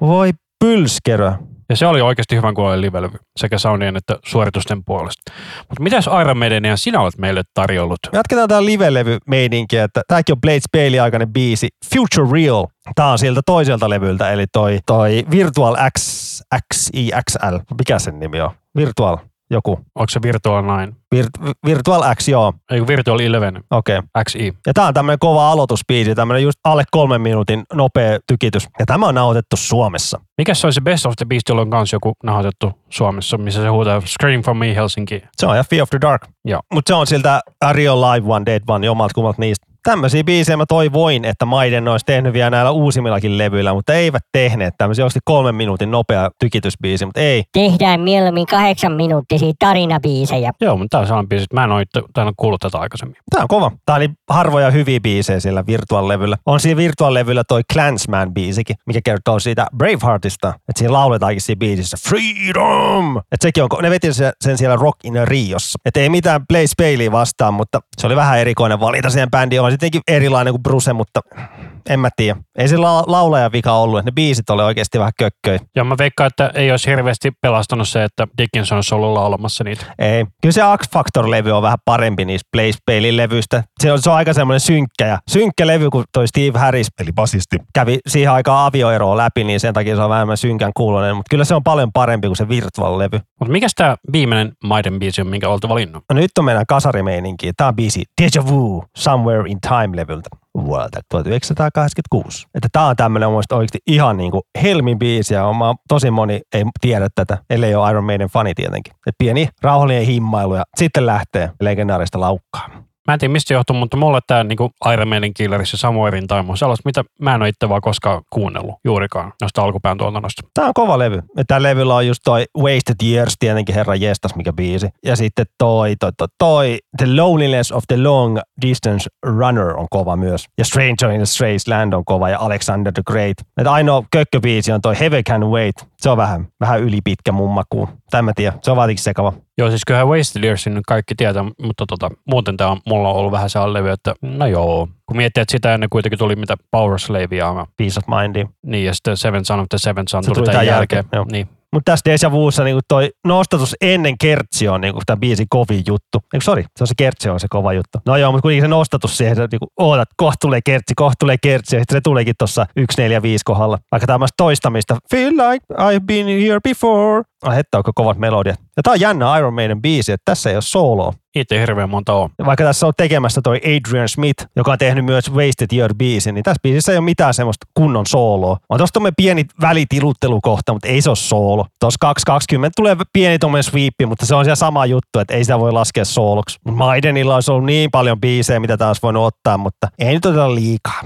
Speaker 3: Voi pylskerö.
Speaker 2: Ja se oli oikeasti hyvän kuuloinen livelevy sekä soundien että suoritusten puolesta. Mutta mitäs Iron Maidenia sinä olet meille tarjollut?
Speaker 3: Jatketaan tää live-levy meininkiä, että tääkin on Blades Bailey aikainen biisi Future Real. Tää on siltä toiselta levyltä, eli toi, toi Virtual X, XIXL. Mikä sen nimi on? Virtual joku.
Speaker 2: Onko se Virtual 9?
Speaker 3: Vir- Virtual X, joo.
Speaker 2: Ei Virtual 11,
Speaker 3: Okei. Okay.
Speaker 2: XI.
Speaker 3: Ja tää on tämmönen kova aloitusbiisi, tämmönen just alle kolmen minuutin nopea tykitys. Ja tämä on nauhoitettu Suomessa.
Speaker 2: Mikä se oli se Best of the Beast, jolla on myös joku nauhoitettu Suomessa, missä se huutaa Scream from me Helsinki.
Speaker 3: Se on ihan Fear of the Dark.
Speaker 2: Joo.
Speaker 3: Mutta se on siltä Real Live One, Dead One, jomalta kummalta niistä. Tämmöisiä biisejä mä toivoin, että Maiden olisi tehnyt vielä näillä uusimmillakin levyillä, mutta eivät tehneet tämmöisiä. Onko kolmen minuutin nopea tykitysbiisi, mutta ei.
Speaker 4: Tehdään mieluummin kahdeksan minuuttisia tarinabiisejä.
Speaker 2: Joo, mutta tämä on sellainen biisi, että mä en ole tainnut kuullut tätä aikaisemmin.
Speaker 3: Tää on kova. Tää oli harvoja hyviä biisejä sillä Virtual-levyllä. On siinä Virtual-levyllä toi Clansman-biisikin, mikä kertoo siitä Braveheartista. Että siinä lauletaankin siinä biisissä Freedom! Että sekin on, ne veti sen, siellä Rock in Riossa. Että ei mitään Blaze Bailey vastaan, mutta se oli vähän erikoinen valita siihen bändiin. On sittenkin erilainen kuin Bruce, mutta en mä tiedä. Ei se la- laulajan vika ollut, että ne biisit oli oikeasti vähän kökköjä.
Speaker 2: Ja mä veikkaan, että ei olisi hirveästi pelastanut se, että Dickinson olisi ollut laulamassa niitä.
Speaker 3: Ei. Kyllä se X Factor-levy on vähän parempi niistä Blaze Bailey levyistä. Se on, se on aika semmoinen synkkä ja synkkä levy, kun toi Steve Harris, eli basisti, kävi siihen aikaan avioeroa läpi, niin sen takia se on vähemmän synkän kuulonen. Mutta kyllä se on paljon parempi kuin se Virtual-levy.
Speaker 2: Mutta mikä tämä viimeinen maiden biisi on, minkä olette valinnut?
Speaker 3: No nyt on meidän kasarimeininki. Tämä on biisi Deja Vu Somewhere in Time-levyltä vuodelta 1986. Että tää on tämmönen mun oikeasti ihan niinku helmin biisi ja oma, tosi moni ei tiedä tätä, ellei ole Iron Maiden fani tietenkin. Et pieni rauhallinen himmailu ja sitten lähtee legendaarista laukkaa.
Speaker 2: Mä en tiedä mistä johtuu, mutta mulle tämä niinku Iron Maiden Killers ja in Time on sellaista, mitä mä en ole itse vaan koskaan kuunnellut juurikaan noista alkupään tuotannosta.
Speaker 3: Tää on kova levy. Tää levyllä on just toi Wasted Years, tietenkin herra jestas, mikä biisi. Ja sitten toi, toi, toi, toi The Loneliness of the Long Distance Runner on kova myös. Ja Stranger in a Strange Land on kova ja Alexander the Great. Et ainoa kökköbiisi on toi Heaven Can Wait. Se on vähän, vähän ylipitkä mun makuun. Tämä mä tiedä. Se on vaan jotenkin sekava.
Speaker 2: Joo, siis kyllähän nyt kaikki tietää, mutta tota, muuten tämä on mulla on ollut vähän se levy, että no joo. Kun miettii, että sitä ennen kuitenkin tuli mitä Power Slave ja
Speaker 3: Peace of Mindia.
Speaker 2: niin, ja sitten Seven Son of the Seven Son
Speaker 3: Se
Speaker 2: tuli,
Speaker 3: tuli
Speaker 2: tämän
Speaker 3: tämän
Speaker 2: jälkeen.
Speaker 3: jälkeen, joo.
Speaker 2: niin.
Speaker 3: Mutta tässä Deja Vuussa niinku toi nostatus ennen kertsi on niinku tämä biisin kovin juttu. Eikö sori, se on se kertsi on se kova juttu. No joo, mutta kuitenkin se nostatus siihen, että niinku, ootat, kohta tulee kertsi, kohta tulee kertsi, ja sitten se tuleekin tuossa 1, 4, 5 kohdalla. Vaikka tämmöistä toistamista, feel like I've been here before. Ai hetta, onko kovat melodiat. Ja tää on jännä Iron Maiden biisi, että tässä ei ole soloa.
Speaker 2: Ei hirveän monta.
Speaker 3: Ja Vaikka tässä on tekemässä toi Adrian Smith, joka on tehnyt myös Wasted Year-biisin, niin tässä biisissä ei ole mitään semmoista kunnon sooloa. On tossa tommonen pieni välitiluttelukohta, mutta ei se ole soolo. Tuossa 2.20 tulee pieni tommonen sweepi, mutta se on siellä sama juttu, että ei sitä voi laskea sooloksi. Maidenilla olisi ollut niin paljon biisejä, mitä taas voinut ottaa, mutta ei nyt oteta liikaa.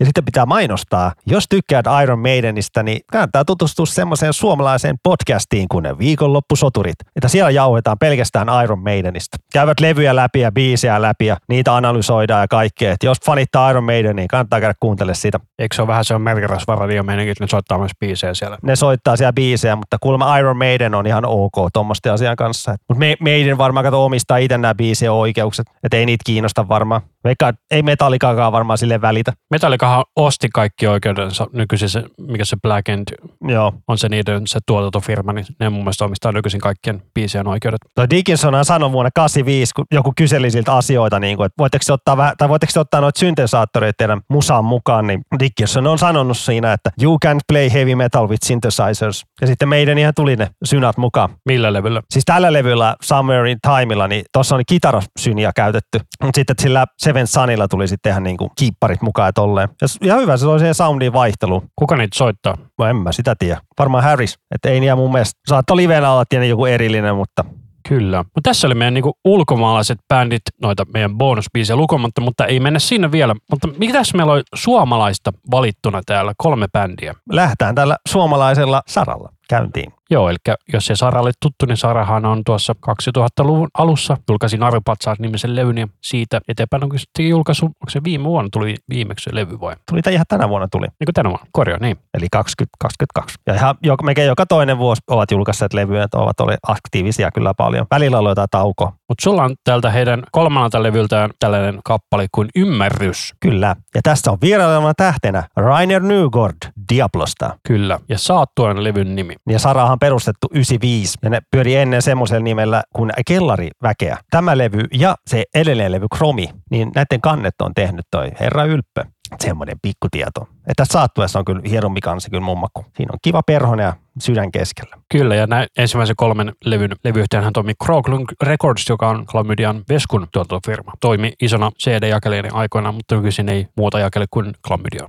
Speaker 3: Ja sitten pitää mainostaa. Jos tykkäät Iron Maidenistä, niin kannattaa tutustua semmoiseen suomalaiseen podcastiin kuin ne viikonloppusoturit. Että siellä jauhetaan pelkästään Iron Maidenista. Käyvät levyjä läpi ja biisejä läpi ja niitä analysoidaan ja kaikkea. Et jos fanittaa Iron Maiden, niin kannattaa käydä kuuntele sitä.
Speaker 2: Eikö se ole vähän se on merkirasvaradio meininki, että ne soittaa myös biisejä siellä?
Speaker 3: Ne soittaa siellä biisejä, mutta kuulemma Iron Maiden on ihan ok tuommoisten asian kanssa. Mutta Maiden varmaan kato omistaa itse nämä biisien oikeukset. Että ei niitä kiinnosta varmaan. Vaikka ei Metallicakaan varmaan sille välitä.
Speaker 2: Metallikahan osti kaikki oikeudensa nykyisin se, mikä se Black End
Speaker 3: Joo.
Speaker 2: on se niiden se tuotantofirma, niin ne mun mielestä omistaa nykyisin kaikkien biisien oikeudet.
Speaker 3: Toi Dickinson sanoi vuonna 85, kun joku kyseli siltä asioita, niin kuin, että voitteko te ottaa, vähän, tai voitteko te ottaa noita syntesaattoreita teidän musaan mukaan, niin Dickinson on sanonut siinä, että you can play heavy metal with synthesizers. Ja sitten meidän ihan tuli ne synät mukaan.
Speaker 2: Millä levyllä?
Speaker 3: Siis tällä levyllä Somewhere in Timeilla, niin tuossa on kitarasyniä käytetty, mutta sitten sillä Seven Sunilla tuli sitten tehdä niinku kiipparit mukaan ja tolleen. Ja ihan hyvä, se oli siihen soundiin vaihtelu.
Speaker 2: Kuka niitä soittaa?
Speaker 3: No en mä sitä tiedä. Varmaan Harris. Että ei niitä mun mielestä. Saattoi livenä olla tietenkin joku erillinen, mutta
Speaker 2: Kyllä. Mutta tässä oli meidän niinku ulkomaalaiset bändit, noita meidän bonusbiisejä lukomatta, mutta ei mennä sinne vielä. Mutta mitäs meillä on suomalaista valittuna täällä? Kolme bändiä.
Speaker 3: lähdetään tällä suomalaisella saralla käyntiin.
Speaker 2: Joo, eli jos se Saralle tuttu, niin Sarahan on tuossa 2000-luvun alussa julkaisin Arvipatsaat nimisen levyn ja siitä eteenpäin on sitten julkaisu, onko se viime vuonna tuli viimeksi se levy vai?
Speaker 3: Tuli tää ihan tänä vuonna tuli,
Speaker 2: Niin kuin tänä vuonna, korjaa, niin.
Speaker 3: eli 2022. Ja ihan joka, melkein joka toinen vuosi ovat julkaisseet levyjä, että ovat olleet aktiivisia kyllä paljon. Välillä on jotain taukoa.
Speaker 2: Mutta sulla on täältä heidän kolmannelta levyltään tällainen kappale kuin Ymmärrys.
Speaker 3: Kyllä. Ja tässä on vierailevana tähtenä Rainer Nygård Diablosta.
Speaker 2: Kyllä. Ja saat tuon levyn nimi.
Speaker 3: Ja Sarahan on perustettu 95 ja ne pyöri ennen semmoisella nimellä kuin Kellariväkeä. Tämä levy ja se edellinen levy Kromi, niin näiden kannet on tehnyt toi Herra Ylppö. Semmoinen pikkutieto. Että tässä saattuessa on kyllä hienompi kansi kyllä mummakku. Siinä on kiva perhonen ja sydän keskellä.
Speaker 2: Kyllä, ja näin ensimmäisen kolmen levyn levyyhtiönhän toimi Kroglund Records, joka on Klamydian Veskun tuotantofirma. Toimi isona CD-jakelijana aikoinaan, mutta nykyisin ei muuta jakele kuin Klamydia.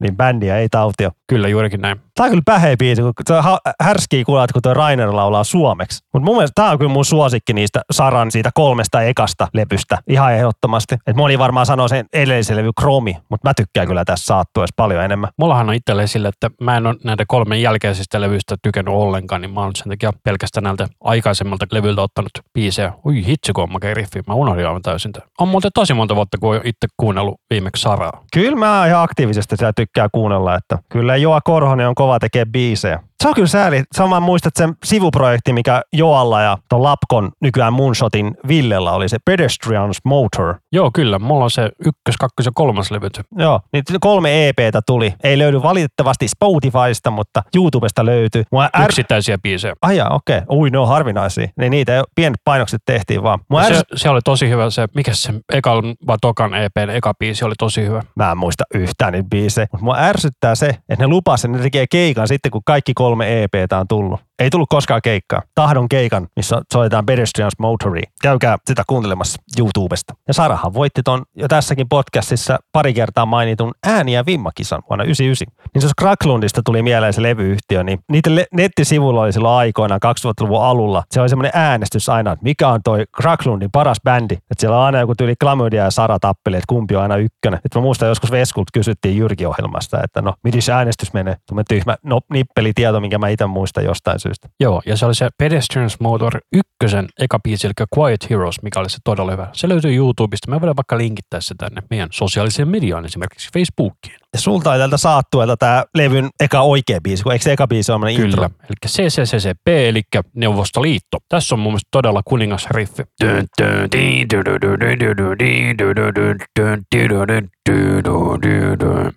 Speaker 3: Niin bändiä ei tautia.
Speaker 2: Kyllä, juurikin näin.
Speaker 3: Tämä on kyllä päheä biisi, kun se härskii kuulla, kun tuo Rainer laulaa suomeksi. Mutta mun mielestä tämä on kyllä mun suosikki niistä Saran siitä kolmesta ekasta lepystä ihan ehdottomasti. Et moni varmaan sanoo sen edellisen levy Kromi, mutta mä tykkään kyllä tässä saattuessa paljon enemmän.
Speaker 2: Mullahan on itselleen sille, että mä en ole näiden kolmen jälkeisistä levyistä tykännyt ollenkaan, niin mä oon sen takia pelkästään näiltä aikaisemmalta levyiltä ottanut biisejä. Ui hitsi, kun on makea riffi. Mä unohdin aivan täysin. On muuten tosi monta vuotta, kun oon itse kuunnellut viimeksi Saraa.
Speaker 3: Kyllä mä ihan aktiivisesti sitä tykkää kuunnella, että kyllä Joa Korhonen on kova tekee biisejä. Se on kyllä sääli. Sama muistat sen sivuprojekti, mikä Joalla ja ton Lapkon nykyään Moonshotin Villellä oli se Pedestrians Motor.
Speaker 2: Joo, kyllä. Mulla on se ykkös, kakkos ja kolmas levyt.
Speaker 3: Joo, niin kolme EPtä tuli. Ei löydy valitettavasti Spotifysta, mutta YouTubesta löytyy. Mua är...
Speaker 2: Yksittäisiä biisejä.
Speaker 3: Ai jaa, okei. Okay. Ui, ne on harvinaisia. Niin niitä pienet painokset tehtiin vaan. Mua.
Speaker 2: Se, se, oli tosi hyvä. Se, mikä se ekan vai tokan EPn eka biisi oli tosi hyvä.
Speaker 3: Mä en muista yhtään niitä biisejä. Mutta mua ärsyttää se, että ne lupasivat, että ne tekee keikan sitten, kun kaikki kolme EPtä on tullut. Ei tullut koskaan keikkaa. Tahdon keikan, missä soitetaan Pedestrians Motoria. Käykää sitä kuuntelemassa YouTubesta. Ja Sarahan voitti ton jo tässäkin podcastissa pari kertaa mainitun ääni- ja vimmakisan vuonna 99. Niin jos Kraklundista tuli mieleen se levyyhtiö, niin niiden le- nettisivuilla oli silloin aikoinaan 2000-luvun alulla. Se oli semmoinen äänestys aina, että mikä on toi Kraklundin paras bändi. Että siellä on aina joku tyyli Klamydia ja Sara tappeli, että kumpi on aina ykkönen. Et mä muistan joskus Veskult kysyttiin Jyrki-ohjelmasta, että no, se äänestys menee? Tuommoinen tyhmä no, nippelitieto, minkä mä itse muistan jostain syystä.
Speaker 2: Joo, ja se oli se Pedestrians Motor ykkösen eka biisi, eli Quiet Heroes, mikä oli se todella hyvä. Se löytyy YouTubesta. Me voidaan vaikka linkittää se tänne meidän sosiaaliseen mediaan, esimerkiksi Facebookiin.
Speaker 3: Ja sulta oli tältä saattuelta tää levyn eka oikea biisi, kun eikö se eka biisi ole
Speaker 2: Kyllä.
Speaker 3: intro?
Speaker 2: Eli CCCCP, eli Neuvostoliitto. Tässä on mun mielestä todella kuningas riffi.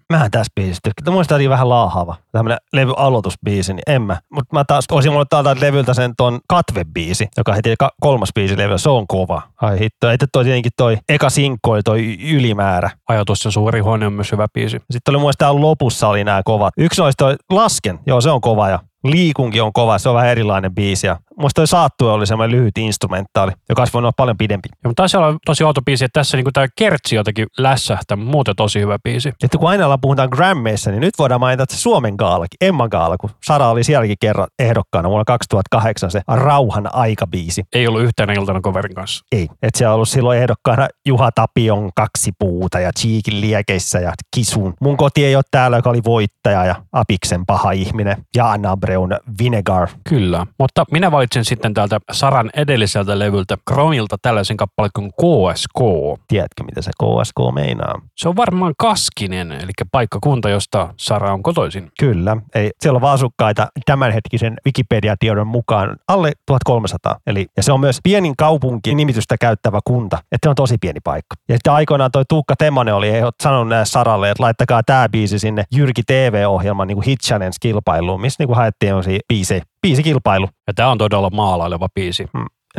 Speaker 3: Mähän tässä biisissä tykkään. Mun oli vähän laahaava. Tämmönen levy aloitusbiisi, niin en mä. Mutta mä taas olisin mulle täältä levyltä sen ton Katve-biisi, joka heti kolmas biisi levyllä. Se on kova. Ai hitto. Ei toi tietenkin toi eka sinkko oli toi ylimäärä.
Speaker 2: Ajatus ja suuri huone on myös hyvä biisi.
Speaker 3: Sitten oli mun mielestä täällä lopussa oli nämä kovat. Yksi noista Lasken. Joo, se on kova ja Liikunkin on kova, se on vähän erilainen biisi. Ja musta toi Saattue oli semmoinen lyhyt instrumentaali, joka olisi voinut olla paljon pidempi.
Speaker 2: Ja, mutta taisi olla tosi outo biisi, että tässä niinku tämä kertsi jotenkin lässähtää, mutta muuten tosi hyvä biisi.
Speaker 3: Sitten kun aina puhutaan Grammeissa, niin nyt voidaan mainita, että se Suomen gaalakin, Emma gaala, kun Sara oli sielläkin kerran ehdokkaana vuonna 2008 se Rauhan aikabiisi.
Speaker 2: Ei ollut yhtenä iltana coverin kanssa.
Speaker 3: Ei. Että siellä on ollut silloin ehdokkaana Juha Tapion kaksi puuta ja Cheekin liekeissä ja Kisun. Mun koti ei ole täällä, joka oli voittaja ja Apiksen paha ihminen ja Anna Breun Vinegar.
Speaker 2: Kyllä, mutta minä valitsin sitten täältä Saran edelliseltä levyltä Kromilta tällaisen kappaleen kuin KSK.
Speaker 3: Tiedätkö, mitä se KSK meinaa?
Speaker 2: Se on varmaan Kaskinen, eli paikkakunta, josta Sara on kotoisin.
Speaker 3: Kyllä. Ei, siellä on vaan asukkaita tämänhetkisen Wikipedia-tiedon mukaan alle 1300. Eli, ja se on myös pienin kaupunki nimitystä käyttävä kunta. Että se on tosi pieni paikka. Ja sitten aikoinaan toi Tuukka Temmonen oli sanonut Saralle, että laittakaa tämä biisi sinne Jyrki TV-ohjelman niin Hit Challenge-kilpailuun, missä niin haettiin sellaisia biisejä. Biisikilpailu.
Speaker 2: Ja tämä on todella maalaileva biisi.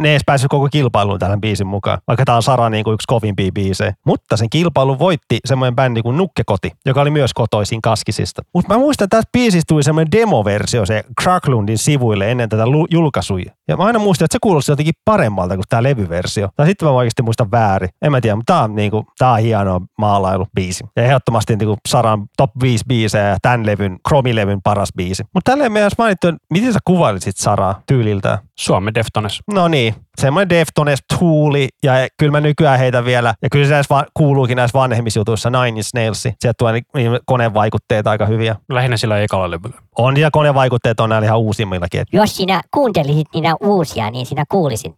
Speaker 3: Ne edes päässyt koko kilpailuun tällä biisin mukaan, vaikka tämä on Sara niin kuin yksi kovimpia biisejä. Mutta sen kilpailun voitti semmoinen bändi kuin Nukkekoti, joka oli myös kotoisin Kaskisista. Mutta mä muistan, että tästä biisistä tuli semmoinen demoversio se Kraklundin sivuille ennen tätä julkaisua. Ja mä aina muistan, että se kuulosti jotenkin paremmalta kuin tämä levyversio. Tai sitten mä oikeasti muistan väärin. En mä tiedä, mutta tää on, niinku, tää on hieno maalailubiisi. Ja ehdottomasti niinku Saran top 5 biisejä ja tämän levyn, Chromilevyn paras biisi. Mutta tälleen meidän olisi mainittu, miten sä kuvailisit Saraa tyyliltään?
Speaker 2: Suomen Deftones.
Speaker 3: No niin, semmoinen Deftones tuuli ja kyllä mä nykyään heitä vielä, ja kyllä se näissä va- kuuluukin näissä vanhemmissa jutuissa Nine Inch Nails. Sieltä tulee ni- ni- konevaikutteet aika hyviä.
Speaker 2: Lähinnä sillä ekalla levyllä.
Speaker 3: On ja konevaikutteet on näillä ihan uusimmillakin. Et,
Speaker 4: Jos sinä kuuntelisit niitä uusia, niin sinä kuulisit.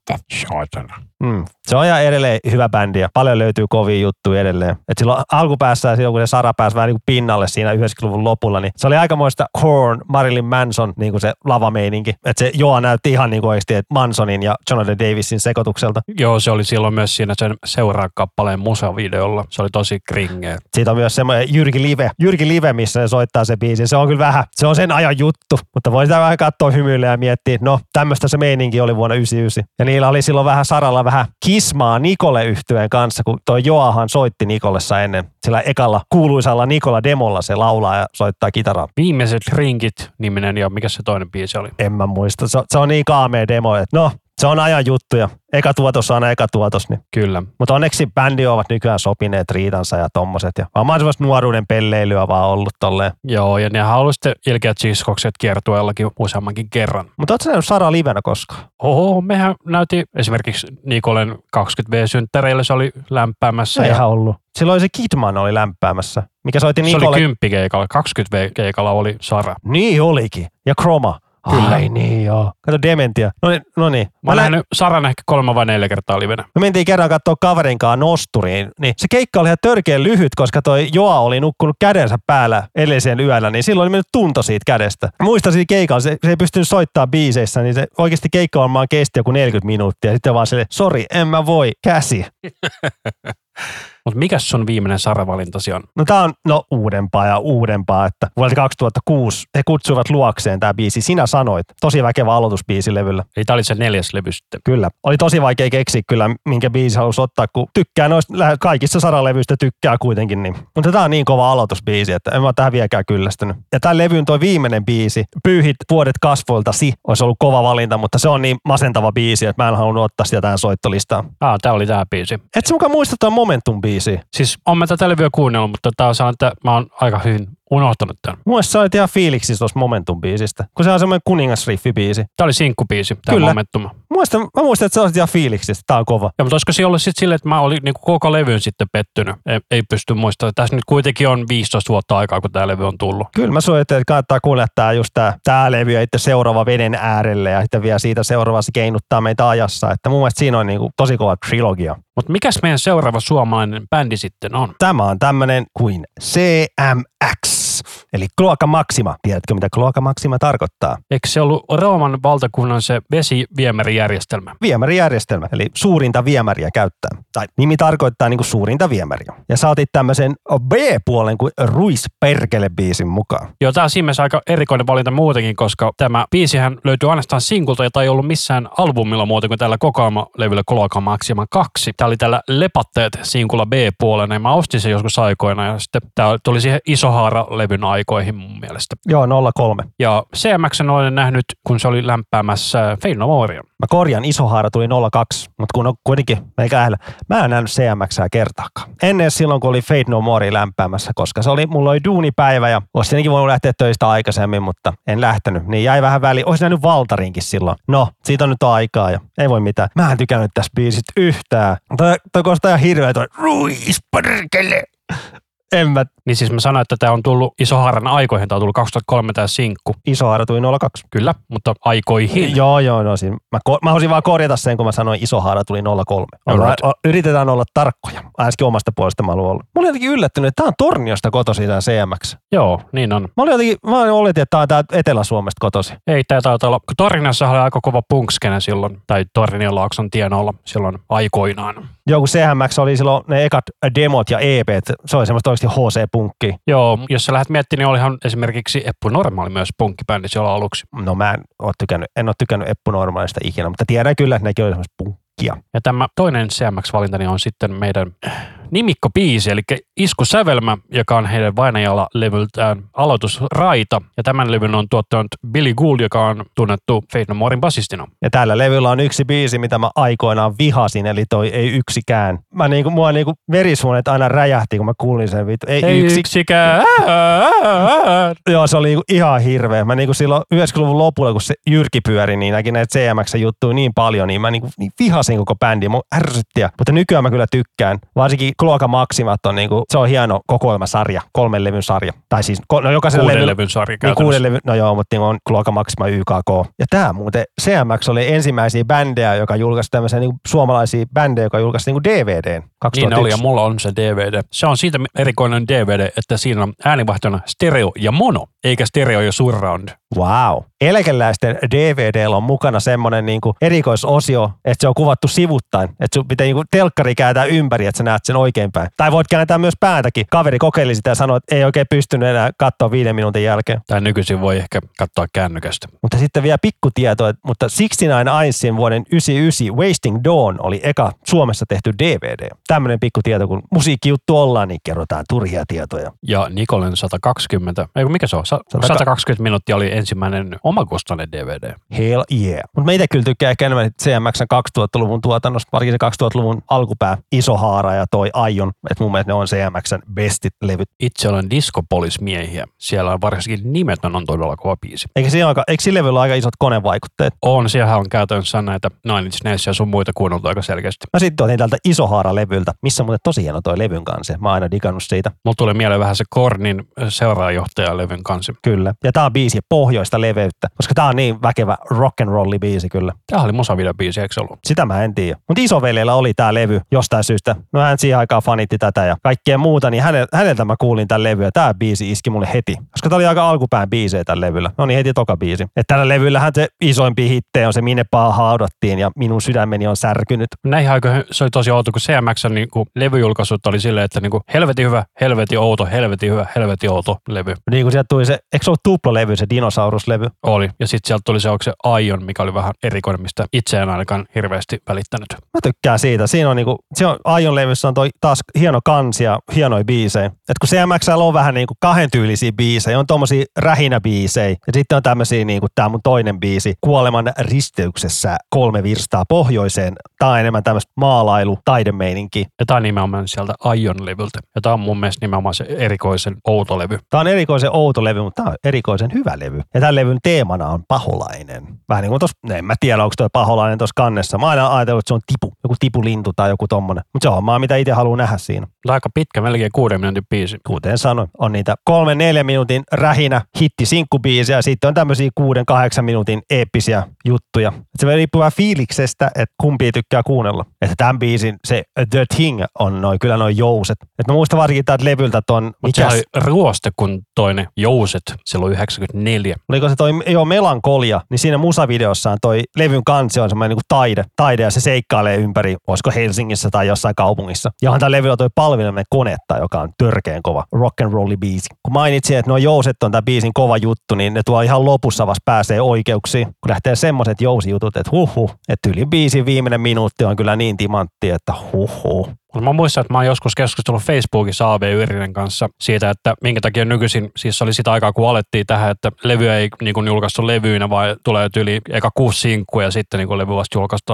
Speaker 2: Saatana.
Speaker 3: mm, se on ihan edelleen hyvä bändi ja paljon löytyy kovia juttuja edelleen. Et silloin alkupäässä silloin kun se Sara pääsi vähän niin kuin pinnalle siinä 90-luvun lopulla, niin se oli aikamoista Korn, Marilyn Manson niin kuin se lavameininki. Että se Joa näytti ihan niin kuin oikeasti, että Mansonin ja Jonathan Davisin sekoitukselta.
Speaker 2: Joo, se oli silloin myös siinä sen seuraa kappaleen musavideolla. Se oli tosi kringeä.
Speaker 3: Siitä on myös semmoinen Jyrki Live, Jyrki Live, missä se soittaa se biisi. Se on kyllä vähän, se on sen sen ajan juttu, mutta voi sitä vähän katsoa hymyillä ja miettiä, no tämmöistä se meininki oli vuonna 99. Ja niillä oli silloin vähän Saralla vähän kismaa Nikole yhtyeen kanssa, kun toi Joahan soitti Nikolessa ennen. Sillä ekalla kuuluisalla Nikola Demolla se laulaa ja soittaa kitaraa.
Speaker 2: Viimeiset rinkit niminen ja mikä se toinen biisi oli?
Speaker 3: En mä muista. Se, se on niin kaamea demo, että no, se on ajan juttuja. Eka tuotos on aina eka tuotos. Niin.
Speaker 2: Kyllä.
Speaker 3: Mutta onneksi bändi ovat nykyään sopineet riitansa ja tommoset. Ja varmaan semmoista nuoruuden pelleilyä vaan ollut tolleen.
Speaker 2: Joo, ja nehän ollut sitten ilkeät siskokset kiertueellakin useammankin kerran.
Speaker 3: Mutta ootko nähnyt Sara livenä koskaan?
Speaker 2: Oho, mehän näytti esimerkiksi Nikolen 20V-synttäreillä se oli lämpäämässä.
Speaker 3: Se
Speaker 2: ja
Speaker 3: ihan ollut. Silloin se Kidman oli lämpäämässä, mikä soitti
Speaker 2: se
Speaker 3: Nikole.
Speaker 2: oli 10 keikalla, 20 keikalla oli Sara.
Speaker 3: Niin olikin. Ja Chroma.
Speaker 2: Kyllä.
Speaker 3: Ai niin joo. Kato Dementia. No niin. No niin.
Speaker 2: Mä oon
Speaker 3: lähdin-
Speaker 2: nähnyt Saran ehkä kolme vai neljä kertaa livenä.
Speaker 3: Me mentiin kerran katsoa kaverinkaan nosturiin, niin se keikka oli ihan törkeän lyhyt, koska toi Joa oli nukkunut kädensä päällä edellisen yöllä, niin silloin oli mennyt tunto siitä kädestä. Mä Muistan siitä keikalla, se, se ei pystynyt soittaa biiseissä, niin se oikeasti keikka varmaan kesti joku 40 minuuttia. Sitten vaan sille, sori, en mä voi, käsi.
Speaker 2: Mutta mikä sun viimeinen Sara-valintasi on?
Speaker 3: No tää on no uudempaa ja uudempaa, että vuodelta 2006 he kutsuivat luokseen tämä biisi. Sinä sanoit, tosi väkevä aloitusbiisi levyllä.
Speaker 2: Eli tää oli se neljäs levy sitten.
Speaker 3: Kyllä. Oli tosi vaikea keksiä kyllä, minkä biisi halusi ottaa, kun tykkää noista, kaikista saralevyistä tykkää kuitenkin. Niin. Mutta tämä on niin kova aloitusbiisi, että en mä tähän vieläkään kyllästynyt. Ja tämän levyn toi viimeinen biisi, Pyyhit vuodet kasvoiltasi, olisi ollut kova valinta, mutta se on niin masentava biisi, että mä en halunnut ottaa sitä tähän soittolistaan.
Speaker 2: Ah, tää oli tää biisi.
Speaker 3: Et sä mukaan muista tuon Momentum-biisi?
Speaker 2: Siis on mä tätä levyä kuunnellut, mutta tää on sellainen, että mä oon aika hyvin unohtanut tämän.
Speaker 3: Mun mielestä sä olit ihan fiiliksissä tuossa Momentum-biisistä, kun se on semmoinen kuningasriffi-biisi.
Speaker 2: Tää oli sinkkubiisi, tää
Speaker 3: Kyllä.
Speaker 2: Momentum.
Speaker 3: Muistan, mä muistan, että sä olit ihan fiiliksissä, että tää on kova.
Speaker 2: Ja, mutta olisiko se ollut sitten silleen, että mä olin niinku koko levyn sitten pettynyt. Ei, ei pysty muistamaan. Tässä nyt kuitenkin on 15 vuotta aikaa, kun tämä levy on tullut.
Speaker 3: Kyllä mä suosittelen, että kannattaa tää, just tää, tää levy ja sitten seuraava veden äärelle ja sitten vielä siitä seuraava se keinuttaa meitä ajassa. Että mun mielestä siinä on niinku tosi kova trilogia.
Speaker 2: Mutta mikäs meidän seuraava suomalainen bändi sitten on?
Speaker 3: Tämä on tämmönen kuin CMX, eli Cloaca Maxima. Tiedätkö, mitä Cloaca Maxima tarkoittaa?
Speaker 2: Eikö se ollut Rooman valtakunnan se vesiviemärijärjestelmä?
Speaker 3: Viemärijärjestelmä, eli suurinta viemäriä käyttää. Tai nimi tarkoittaa niinku suurinta viemäriä. Ja saatit tämmöisen B-puolen kuin Ruis Perkele-biisin mukaan.
Speaker 2: Joo, tämä on siinä aika erikoinen valinta muutenkin, koska tämä biisihän löytyy ainoastaan sinkulta, jota ei ollut missään albumilla muuta kuin tällä kokoelma-levyllä Cloaca Maxima 2. Tämä oli tällä Lepatteet sinkulla B-puolena ja mä ostin sen joskus aikoina ja sitten tämä tuli siihen Isohaara-levyn aikoihin mun mielestä.
Speaker 3: Joo, 03.
Speaker 2: Ja CMX olen nähnyt, kun se oli lämpäämässä Fein No Morea.
Speaker 3: Mä korjan, Isohaara tuli 02, mutta kun on kuitenkin meikä lähellä. Mä en nähnyt CMXää kertaakaan. Ennen silloin, kun oli Fate No More lämpäämässä, koska se oli, mulla oli duunipäivä ja olisi tietenkin voinut lähteä töistä aikaisemmin, mutta en lähtenyt. Niin jäi vähän väliin. Olisi nähnyt Valtarinkin silloin. No, siitä on nyt aikaa ja ei voi mitään. Mä en tykännyt tästä biisistä yhtään. Toi, toi kuulostaa ihan hirveä toi Ruis En mä.
Speaker 2: Niin siis mä sanoin, että tämä on tullut Isohaaran aikoihin, tämä on tullut 2003 tämä sinkku.
Speaker 3: Isohaara tuli 02.
Speaker 2: Kyllä, mutta aikoihin.
Speaker 3: Joo, joo, no siinä. Mä, ko- mä halusin vaan korjata sen, kun mä sanoin Isohaara tuli 03. Ollaan,
Speaker 2: Alright.
Speaker 3: o, yritetään olla tarkkoja. Ainakin omasta puolesta mä haluan olla. Mä olin jotenkin yllättynyt, että tää on Torniosta kotosi tää CMX.
Speaker 2: Joo, niin on.
Speaker 3: Mä olin jotenkin, mä oletin, että tää on täältä Etelä-Suomesta kotosi.
Speaker 2: Ei tämä taitaa olla, kun Torniassa oli aika kova punkskene silloin, tai Torniolaakson tienoilla silloin aikoinaan.
Speaker 3: Joo, kun CMX oli silloin ne ekat demot ja EPt, se oli semmoista oikeasti HC-punkkia.
Speaker 2: Joo, jos sä lähdet miettimään, niin olihan esimerkiksi Eppu Normaali myös punkkibändi silloin aluksi.
Speaker 3: No mä en ole tykännyt, en ole tykännyt Eppu Normaalista ikinä, mutta tiedän kyllä, että nekin oli semmoista punkkia.
Speaker 2: Ja tämä toinen CMX-valintani on sitten meidän nimikkobiisi, eli Isku Sävelmä, joka on heidän vainajalla levyltään aloitusraita. Ja tämän levyn on tuottanut Billy Gould, joka on tunnettu Fate No Morein basistina.
Speaker 3: Ja tällä levyllä on yksi biisi, mitä mä aikoinaan vihasin, eli toi Ei yksikään. Mä niinku, mua niinku verisuonet aina räjähti, kun mä kuulin sen vittu. Ei,
Speaker 2: Ei
Speaker 3: yksi,
Speaker 2: yksikään.
Speaker 3: Joo, se oli niinku ihan hirveä. Mä niinku silloin 90-luvun lopulla, kun se Jyrki pyöri, niin näki näitä CMX-juttuja niin paljon, niin mä niinku niin vihasin koko bändi. Mun ärsyttiä. Mutta nykyään mä kyllä tykkään. Varsinkin Cloaca Maximat on niinku, se on hieno kokoelmasarja, kolmen levyn sarja. Tai siis, no jokaisella
Speaker 2: Kuuden
Speaker 3: levyllä,
Speaker 2: levyn sarja
Speaker 3: niin kuuden levy, no joo, mutta niin on Cloaca Maxima YKK. Ja tää muuten, CMX oli ensimmäisiä bändejä, joka julkaisi tämmöisiä niin suomalaisia bändejä, joka julkaisi niin DVDn 2001.
Speaker 2: Niin oli ja mulla on se DVD. Se on siitä erikoinen DVD, että siinä on äänivaihtona stereo ja mono, eikä stereo ja surround.
Speaker 3: Wow. Eläkeläisten DVDllä on mukana semmoinen niin erikoisosio, että se on kuvattu sivuttain. Että sun pitää niin telkkari kääntää ympäri, että sä näet sen oikein päin. Tai voit kääntää myös pääntäkin. Kaveri kokeili sitä ja sanoi, että ei oikein pystynyt enää katsoa viiden minuutin jälkeen.
Speaker 2: Tai nykyisin voi ehkä katsoa kännykästä.
Speaker 3: Mutta sitten vielä pikkutieto, että, mutta 69 Einsin vuoden 99 Wasting Dawn oli eka Suomessa tehty DVD. Tämmöinen pikkutieto, kun musiikkijuttu ollaan, niin kerrotaan turhia tietoja.
Speaker 2: Ja Nikolen 120, ei mikä se on? Sa- 120 minuuttia oli ensimmäinen omakustainen DVD.
Speaker 3: Hell yeah. Mutta meitä kyllä tykkää ehkä enemmän CMX 2000-luvun tuotannosta, varsinkin se 2000-luvun alkupää, Iso Haara ja toi Aion. Että mun mielestä ne on CMXn bestit levyt.
Speaker 2: Itse olen Discopolis-miehiä. Siellä on varsinkin nimetön on todella kova biisi.
Speaker 3: Eikä, siinä aika, eikö sillä levyllä aika isot konevaikutteet?
Speaker 2: On, siellä on käytännössä näitä Nine Inch Nails ja sun muita kuunneltu aika selkeästi.
Speaker 3: Mä sitten otin tältä Isohaara-levyltä, missä muuten tosi hieno toi levyn kanssa. Mä oon aina digannut siitä.
Speaker 2: Mulla tulee mieleen vähän se Kornin seuraajohtaja levyn kanssa.
Speaker 3: Kyllä. Ja tää on biisi pohjoista leveyttä, koska tää on niin väkevä rock and rolli biisi kyllä.
Speaker 2: Tämä oli musavideo biisi, eikö ollut?
Speaker 3: Sitä mä en tiedä. Mutta isoveljellä oli tää levy jostain syystä. No hän siihen aikaan fanitti tätä ja kaikkea muuta, niin häneltä, häneltä mä kuulin tämän levyä. Tää biisi iski mulle heti. Koska tää oli aika alkupään biisejä tällä levyllä. No niin heti toka biisi. Että tällä levyllähän se isoimpi hitte on se Minne paha haudattiin ja minun sydämeni on särkynyt.
Speaker 2: Näihin aikoihin se oli tosi outo, kun CMX niin kuin levyjulkaisut oli silleen, että niin kuin helvetin hyvä, helvetin outo, helvetin hyvä, helvetin outo levy.
Speaker 3: Niin kuin sieltä tuli se, eikö se ollut tuplalevy, se dinosauruslevy?
Speaker 2: Oli. Ja sitten sieltä tuli se, onko se Aion, mikä oli vähän erikoinen, mistä itse en ainakaan hirveästi välittänyt.
Speaker 3: Mä tykkään siitä. Siinä on niinku, se on, Aion levyssä on toi taas hieno kansi ja hienoja biisejä. Et kun CMX on vähän niinku kahden tyylisiä biisejä, on tommosia rähinäbiisejä. Ja sitten on tämmöisiä niinku tää mun toinen biisi, Kuoleman risteyksessä kolme virstaa pohjoiseen. Tää on enemmän tämmöistä maalailu, taidemeininki.
Speaker 2: Ja tämä on nimenomaan sieltä Aion levyltä. Ja tämä on mun mielestä nimenomaan se erikoisen outo levy.
Speaker 3: Tää on erikoisen outo levy, mutta tää on erikoisen hyvä levy. Ja tämän levyn teemana on paholainen. Vähän niin kuin tossa, en mä tiedä, onko tuo paholainen tuossa kannessa. Mä aina ajatellut, että se on tipu, joku tipulintu tai joku tommonen. Mutta se on maa, mitä itse haluan nähdä siinä.
Speaker 2: Tämä on aika pitkä, melkein kuuden minuutin biisi.
Speaker 3: Kuten sanoin, on niitä kolmen neljän minuutin rähinä hitti sinkkubiisiä ja sitten on tämmöisiä kuuden kahdeksan minuutin eeppisiä juttuja. Et se riippuu vähän fiiliksestä, että kumpi tykkää kuunnella. Että tämän biisin se The Thing on noin, kyllä noin jouset. Et mä muistan varsinkin täältä levyltä ton,
Speaker 2: Mutta se oli ruoste kuin toinen Jouset silloin 94.
Speaker 3: oliko se toi joo, melankolia, niin siinä musavideossaan toi levyn kansi on semmoinen niin taide, taide ja se seikkailee ympäri, olisiko Helsingissä tai jossain kaupungissa. Ja on tällä levyllä toi palveliminen konetta, joka on törkeen kova rock and rolli biisi. Kun mainitsin, että nuo jouset on tämän biisin kova juttu, niin ne tuo ihan lopussa vasta pääsee oikeuksiin. Kun lähtee semmoiset jousijutut, että huhu, että yli biisin viimeinen minuutti on kyllä niin timantti, että huhu.
Speaker 2: Mutta mä muistan, että mä oon joskus keskustellut Facebookissa AV Yrinen kanssa siitä, että minkä takia nykyisin, siis oli sitä aikaa, kun alettiin tähän, että levy ei niin kuin julkaistu levyinä, vaan tulee yli eka kuusi sinkkua ja sitten niin kuin levy vasta julkaistu.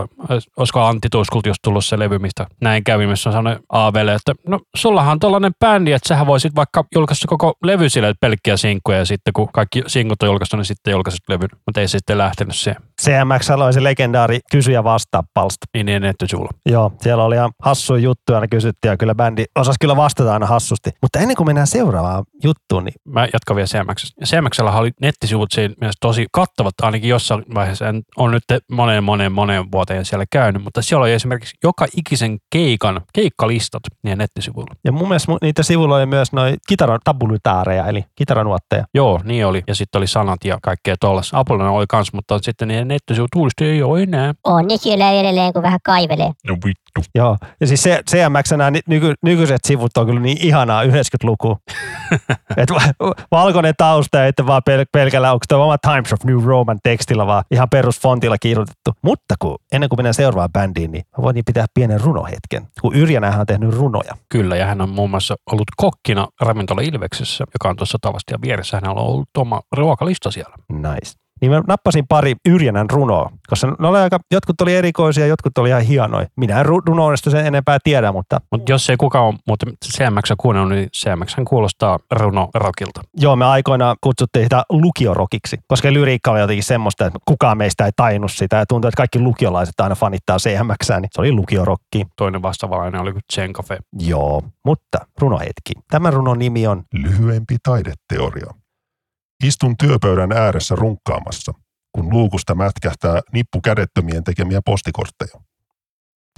Speaker 2: Olisiko Antti Tuskult just tullut se levy, mistä näin kävi, missä on sanonut AVlle, että no sullahan on tollainen bändi, että sähän voisit vaikka julkaista koko levy sille pelkkiä sinkkuja ja sitten kun kaikki sinkut on julkaistu, niin sitten julkaisit levyn. Mutta ei sitten lähtenyt siihen.
Speaker 3: CMX oli se legendaari kysyjä vastaa palsta.
Speaker 2: Niin, niin nettisyvulla.
Speaker 3: Joo, siellä oli ihan hassuja juttuja, aina kysyttiin ja kyllä bändi osasi kyllä vastata aina hassusti. Mutta ennen kuin mennään seuraavaan juttuun, niin
Speaker 2: Mä jatkan vielä CMX. CMXllä oli nettisivut siinä mielessä tosi kattavat, ainakin jossain vaiheessa. En on nyt moneen, moneen, moneen vuoteen siellä käynyt, mutta siellä oli esimerkiksi joka ikisen keikan, keikkalistat niiden nettisivuilla.
Speaker 3: ja mun mielestä niitä sivuilla oli myös noin kitaran tabulitaareja, eli kitaranuotteja.
Speaker 2: Joo, niin oli. Ja sitten oli sanat ja kaikkea tuollaista. Apollonen oli kans, mutta sitten niiden nettisivut uudisti ei ole enää.
Speaker 4: On ne siellä edelleen, kun vähän kaivelee.
Speaker 1: No vittu.
Speaker 3: Joo, ja siis se, CMX nämä nyky, nykyiset sivut on kyllä niin ihanaa 90-luku. Et va- valkoinen tausta ja vaan pel- pelkällä, onko tuo oma Times of New Roman tekstillä, vaan ihan perusfontilla kirjoitettu. Mutta kun, ennen kuin mennään seuraavaan bändiin, niin mä voin pitää pienen runohetken. Kun Yrjänähän on tehnyt runoja.
Speaker 2: Kyllä, ja hän on muun muassa ollut kokkina ravintola Ilveksessä, joka on tuossa tavasti ja vieressä hänellä on ollut oma ruokalista siellä.
Speaker 3: Nice. Niin mä nappasin pari Yrjänän runoa, koska ne oli aika, jotkut oli erikoisia, jotkut oli ihan hienoja. Minä en ru- runoista sen enempää tiedä, mutta
Speaker 2: Mutta jos ei kukaan ole muuten CMX kuunnellut, niin CMX kuulostaa runo rockilta.
Speaker 3: Joo, me aikoinaan kutsuttiin sitä lukiorokiksi, koska lyriikka oli jotenkin semmoista, että kukaan meistä ei tainnut sitä ja tuntuu, että kaikki lukiolaiset aina fanittaa CMX, niin se oli lukiorokki.
Speaker 2: Toinen vastaavalainen oli kuin Zen Cafe.
Speaker 3: Joo, mutta runohetki. Tämän runon nimi on
Speaker 5: Lyhyempi taideteoria. Istun työpöydän ääressä runkkaamassa, kun luukusta mätkähtää nippu kädettömien tekemiä postikortteja.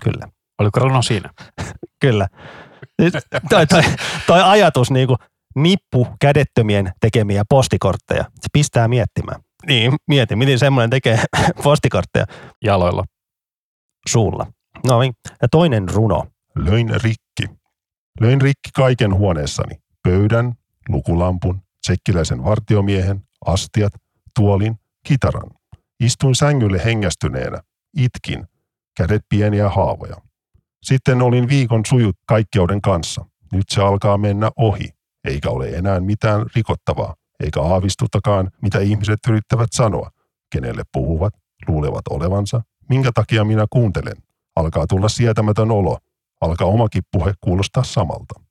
Speaker 3: Kyllä.
Speaker 2: Oliko runo siinä?
Speaker 3: Kyllä. Nyt toi, toi, toi ajatus niin kuin nippu kädettömien tekemiä postikortteja, se pistää miettimään. Niin, mieti, miten semmoinen tekee postikortteja
Speaker 2: Jaloilla.
Speaker 3: suulla. No niin, ja toinen runo.
Speaker 5: Löin rikki. Löin rikki kaiken huoneessani. Pöydän, lukulampun, tsekkiläisen vartiomiehen, astiat, tuolin, kitaran. Istuin sängylle hengästyneenä. Itkin. Kädet pieniä haavoja. Sitten olin viikon sujut kaikkeuden kanssa. Nyt se alkaa mennä ohi, eikä ole enää mitään rikottavaa, eikä aavistuttakaan, mitä ihmiset yrittävät sanoa, kenelle puhuvat, luulevat olevansa, minkä takia minä kuuntelen. Alkaa tulla sietämätön olo, alkaa omakin puhe kuulostaa samalta.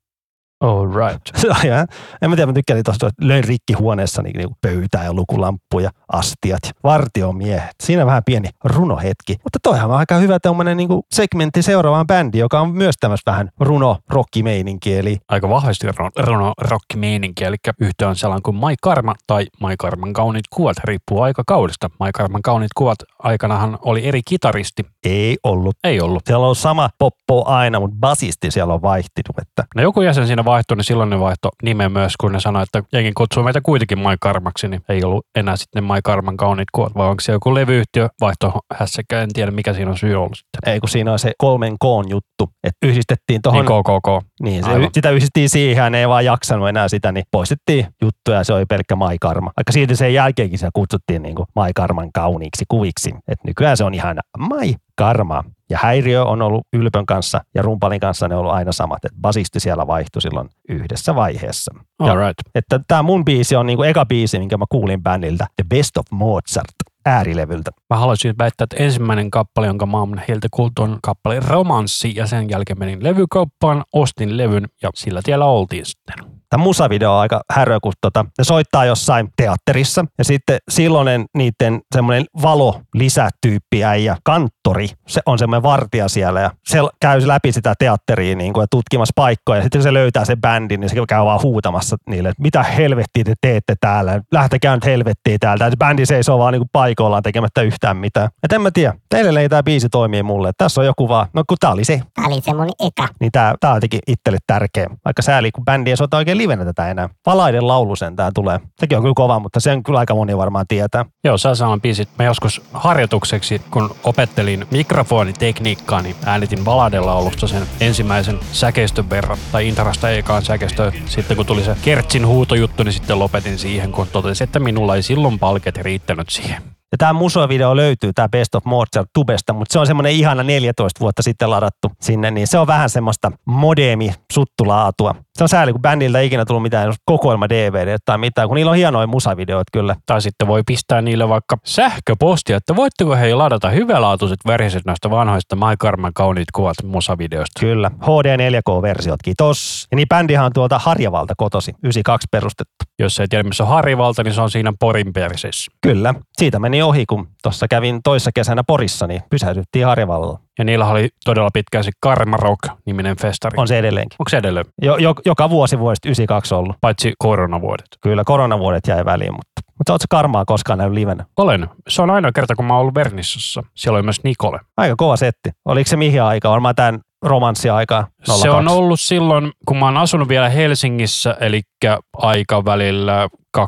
Speaker 2: All right.
Speaker 3: Ja, en mä tiedä, mä tykkäsin tuosta, että löin rikki huoneessani niin pöytää ja lukulamppuja, astiat, vartiomiehet. Siinä vähän pieni runohetki. Mutta toihan on aika hyvä tämmöinen niin segmentti seuraavaan bändiin, joka on myös tämmöistä vähän runo rockimeininki eli
Speaker 2: Aika vahvasti runo rock-meininki, eli yhtä on sellainen kuin Mai Karma tai Mai Karman kauniit kuvat, riippuu aikakaudesta. Mai Karman kauniit kuvat aikanahan oli eri kitaristi,
Speaker 3: ei ollut.
Speaker 2: ei ollut.
Speaker 3: Siellä on sama poppo aina, mutta basisti siellä on vaihtunut. Että
Speaker 2: No joku jäsen siinä vaihtui, niin silloin ne vaihto nimen myös, kun ne sanoi, että jengi kutsuu meitä kuitenkin Mai Karmaksi, niin ei ollut enää sitten Mai Karman kauniit kuvat, vai onko se joku levyyhtiö vaihto hässäkkä, en tiedä mikä siinä on syy ollut sitten.
Speaker 3: ei kun siinä on se kolmen koon juttu, että yhdistettiin
Speaker 2: Niin
Speaker 3: tuohon,
Speaker 2: KKK.
Speaker 3: niin, se,
Speaker 2: Aivan.
Speaker 3: sitä yhdistettiin siihen, ne ei vaan jaksanut enää sitä, niin poistettiin juttuja ja se oli pelkkä Mai Karma. Vaikka siitä sen jälkeenkin se kutsuttiin niin kuin Mai Karman kauniiksi kuviksi. Et nykyään se on ihan Mai Karma. Ja häiriö on ollut Ylpön kanssa ja Rumpalin kanssa ne on ollut aina samat. Et basisti siellä vaihtui silloin yhdessä vaiheessa.
Speaker 2: All right.
Speaker 3: Että tämä mun biisi on niinku eka biisi, minkä mä kuulin bändiltä. The Best of Mozart äärilevyltä.
Speaker 2: Mä haluaisin väittää, että ensimmäinen kappale, jonka mä oon heiltä kuultu, on kappale Romanssi, ja sen jälkeen menin levykauppaan, ostin levyn, ja sillä tiellä oltiin sitten.
Speaker 3: Tämä musavideo on aika härö, kun tota, ne soittaa jossain teatterissa. Ja sitten silloinen niiden semmoinen valo lisätyyppi äijä, kanttori, se on semmoinen vartija siellä ja se käy läpi sitä teatteria niin kuin, ja tutkimassa paikkoja. Ja sitten kun se löytää sen bändin, niin se käy vaan huutamassa niille, että mitä helvettiä te teette täällä. Lähtekää nyt helvettiin täältä. Se bändi seisoo vaan niin kuin paikoillaan tekemättä yhtään mitään. Et en mä tiedä. Teille ei tämä biisi toimii mulle. Tässä on joku vaan, no kun tää oli se,
Speaker 4: Tää oli se mun eka.
Speaker 3: niin tää, tää on jotenkin itselle tärkeä. Vaikka sääli, kun bändi ei soita oikein livenä tätä enää. Valaiden laulu sentään tulee. Sekin on kyllä kova, mutta sen kyllä aika moni varmaan tietää.
Speaker 2: Joo, sä sanon biisit. Mä joskus harjoitukseksi, kun opettelin mikrofonitekniikkaa, niin äänitin Valaden laulusta sen ensimmäisen säkeistön verran, tai Intrasta ekaan säkeistö. Sitten kun tuli se Kertsin huutojuttu, niin sitten lopetin siihen, kun totesin, että minulla ei silloin palket riittänyt siihen.
Speaker 3: Ja tämä musovideo löytyy, tämä Best of Mozart tubesta, mutta se on semmoinen ihana 14 vuotta sitten ladattu sinne, niin se on vähän semmoista modemi suttulaatua. Se on sääli, kun bändiltä ei ikinä tullut mitään kokoelma DVD tai mitään, kun niillä on hienoja musavideoita kyllä.
Speaker 2: Tai sitten voi pistää niille vaikka sähköpostia, että voitteko he ladata hyvälaatuiset versioit näistä vanhoista My Karman kauniit kuvat musavideoista.
Speaker 3: Kyllä, HD 4K-versiot, kiitos. Ja niin bändihan on tuolta Harjavalta kotosi, 92 perustettu.
Speaker 2: Jos ei tiedä, missä on Harivalta, niin se on siinä Porin perseissä.
Speaker 3: Kyllä, siitä meni ohi, kun tuossa kävin toissa kesänä Porissa, niin pysähdyttiin Harjavallalla.
Speaker 2: Ja niillä oli todella pitkään se Karma Rock-niminen festari.
Speaker 3: On se edelleenkin.
Speaker 2: Onko se edelleen?
Speaker 3: Jo, jo, joka vuosi vuodesta 92 ollut.
Speaker 2: Paitsi koronavuodet.
Speaker 3: Kyllä koronavuodet jäi väliin, mutta, mutta ootko karmaa koskaan nähnyt livenä?
Speaker 2: Olen. Se on ainoa kerta, kun mä oon ollut Vernissassa. Siellä oli myös Nikole.
Speaker 3: Aika kova setti. Oliko se mihin aikaan? Varmaan tämän romanssiaikaa.
Speaker 2: Se on ollut silloin, kun mä oon asunut vielä Helsingissä, eli aikavälillä 2002-2008.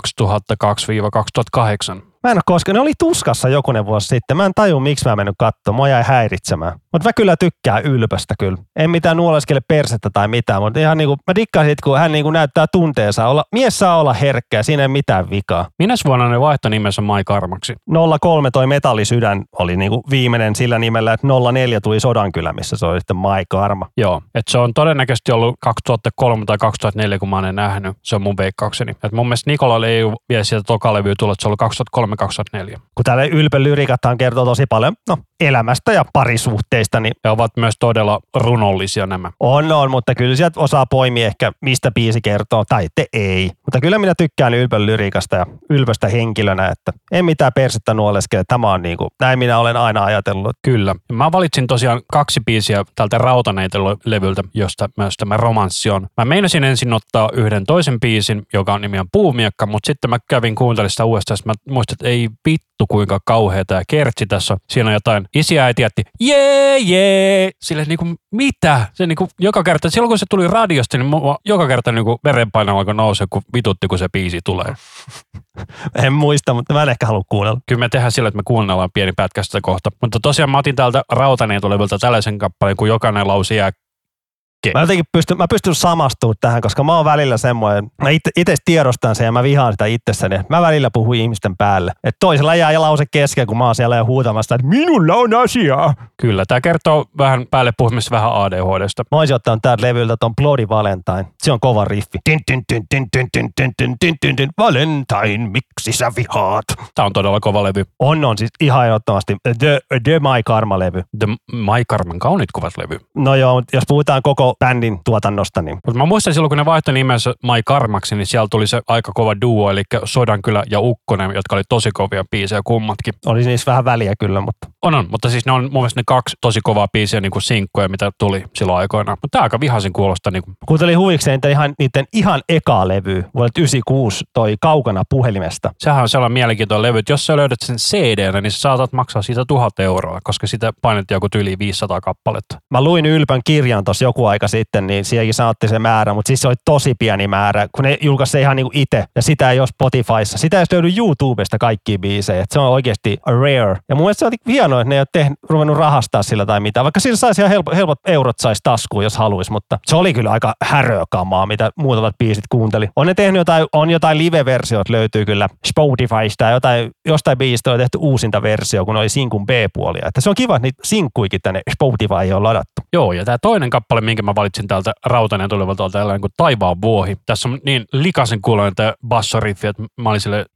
Speaker 3: Mä en ole koskaan, ne oli tuskassa jokunen vuosi sitten. Mä en taju, miksi mä en mennyt katsomaan. Mua jäi häiritsemään. Mutta mä kyllä tykkään ylpöstä kyllä. En mitään nuoleskele persettä tai mitään, mutta ihan niinku, mä dikkaan siitä, kun hän niinku näyttää tunteensa. Olla, mies saa olla herkkä, siinä ei mitään vikaa.
Speaker 2: Minäs vuonna ne vaihtoi nimensä Mai Karmaksi?
Speaker 3: 03 toi metallisydän oli niinku viimeinen sillä nimellä, että 04 tuli Sodankylä, missä se oli sitten Maiko Arma.
Speaker 2: Joo, että se on todennäköisesti ollut 2003 tai 2004, kun mä oon nähnyt. Se on mun veikkaukseni. Et mun mielestä Nikolalle ei ole vielä sieltä tokalevyä tullut, että se on ollut 2003-2004.
Speaker 3: Kun täällä Ylpön lyrikathan kertoo tosi paljon no, elämästä ja parisuhteista, niin
Speaker 2: Ja ovat myös todella runollisia nämä.
Speaker 3: On, on, mutta kyllä sieltä osaa poimia ehkä, mistä biisi kertoo, tai te ei. Mutta kyllä minä tykkään Ylpön lyrikasta ja Ylpöstä henkilönä, että en mitään persettä nuoleskele. Tämä on niin kuin, näin minä olen aina ajatellut.
Speaker 2: Kyllä. Mä valitsin tosiaan kaksi biisiä tältä Rautaneito-levyltä, josta myös tämä romanssi on. Mä meinasin ensin ottaa yhden toisen biisin, joka on nimiään Puumiekka, mutta sitten mä kävin kuuntelin sitä uudestaan, mä muistin, että ei vittu kuinka kauhea tämä kertsi tässä on. Siinä on jotain, isi ja äiti jätti, jee, jee. Sille niinku, mitä? Se niinku, joka kerta, silloin kun se tuli radiosta, niin mua, joka kerta niinku verenpaino alkoi nousea, kun vitutti, kun se biisi tulee.
Speaker 3: En muista, mutta mä en ehkä halua kuunnella.
Speaker 2: Kyllä me tehdään sillä, että me kuunnellaan pieni pätkä sitä kohta. Mutta tosiaan mä otin täältä Rautaneen tulevilta tällaisen kappaleen, kun jokainen lause jää
Speaker 3: Mä jotenkin pystyn, mä pystyn samastumaan tähän, koska mä oon välillä semmoinen, mä itse tiedostan sen ja mä vihaan sitä itsessäni. Mä välillä puhun ihmisten päälle. Että toisella jää lause kesken, kun mä oon siellä jo huutamassa, että minulla on asiaa.
Speaker 2: Kyllä, tämä kertoo vähän päälle puhumista vähän ADHDsta.
Speaker 3: Mä oisin ottanut täältä levyltä ton Bloody Valentine. Se on kova riffi. Tin, tin, tin, tin, tin, tin, tin, tin, tin, tin, tin. Valentine, miksi sä vihaat?
Speaker 2: Tämä on todella kova levy.
Speaker 3: On, on siis ihan ehdottomasti The, The My Karma-levy.
Speaker 2: The My Carmen kaunit kuvat levy.
Speaker 3: No joo, mutta jos puhutaan koko bändin tuotannosta, niin
Speaker 2: Mutta mä muistan silloin, kun ne vaihtoi nimensä My Karmaksi, niin siellä tuli se aika kova duo, eli Sodankylä ja Ukkonen, jotka oli tosi kovia biisejä kummatkin.
Speaker 3: oli niissä vähän väliä kyllä, mutta
Speaker 2: On, on, mutta siis ne on mun mielestä ne kaksi tosi kovaa biisiä niin kuin sinkkuja, mitä tuli silloin aikoinaan. Mutta tämä aika vihasin kuulostaa niin kuin,
Speaker 3: kuuntelin huvikseen ihan, niiden ihan eka levy vuodelta 96 toi Kaukana puhelimesta.
Speaker 2: sehän on sellainen mielenkiintoinen levy, että jos sä löydät sen cd niin sä saatat maksaa siitä tuhat euroa, koska sitä painettiin joku yli 500 kappaletta.
Speaker 3: Mä luin Ylpön kirjan tuossa joku aika sitten, niin sielläkin sanottiin se määrä, mutta siis se oli tosi pieni määrä, kun ne julkaisi ihan niin itse. Ja sitä ei ole Spotifyssa. Sitä ei löydy YouTubesta kaikkia biisejä. Et se on oikeasti rare. Ja mun mielestä se on hienoa, että ne ei ole tehnyt, ruvennut rahastaa sillä tai mitään. Vaikka sillä saisi ihan helpot, helpot eurot saisi taskuun, jos haluaisi. Mutta se oli kyllä aika härökamaa, mitä muutamat biisit kuunteli. On ne tehnyt jotain, on jotain live-versiot löytyy kyllä Spotifysta ja jotain, jostain biisistä on tehty uusinta versio, kun oli sinkun B-puolia. Että se on kiva, että niitä sinkkuikin tänne Spotify on ladattu.
Speaker 2: Joo, ja tämä toinen kappale, minkä mä valitsin täältä Rautanen tulevalta tällainen kuin Taivaan vuohi. Tässä on niin likaisen kuuloinen tämä bassoriffi, että mä olin sille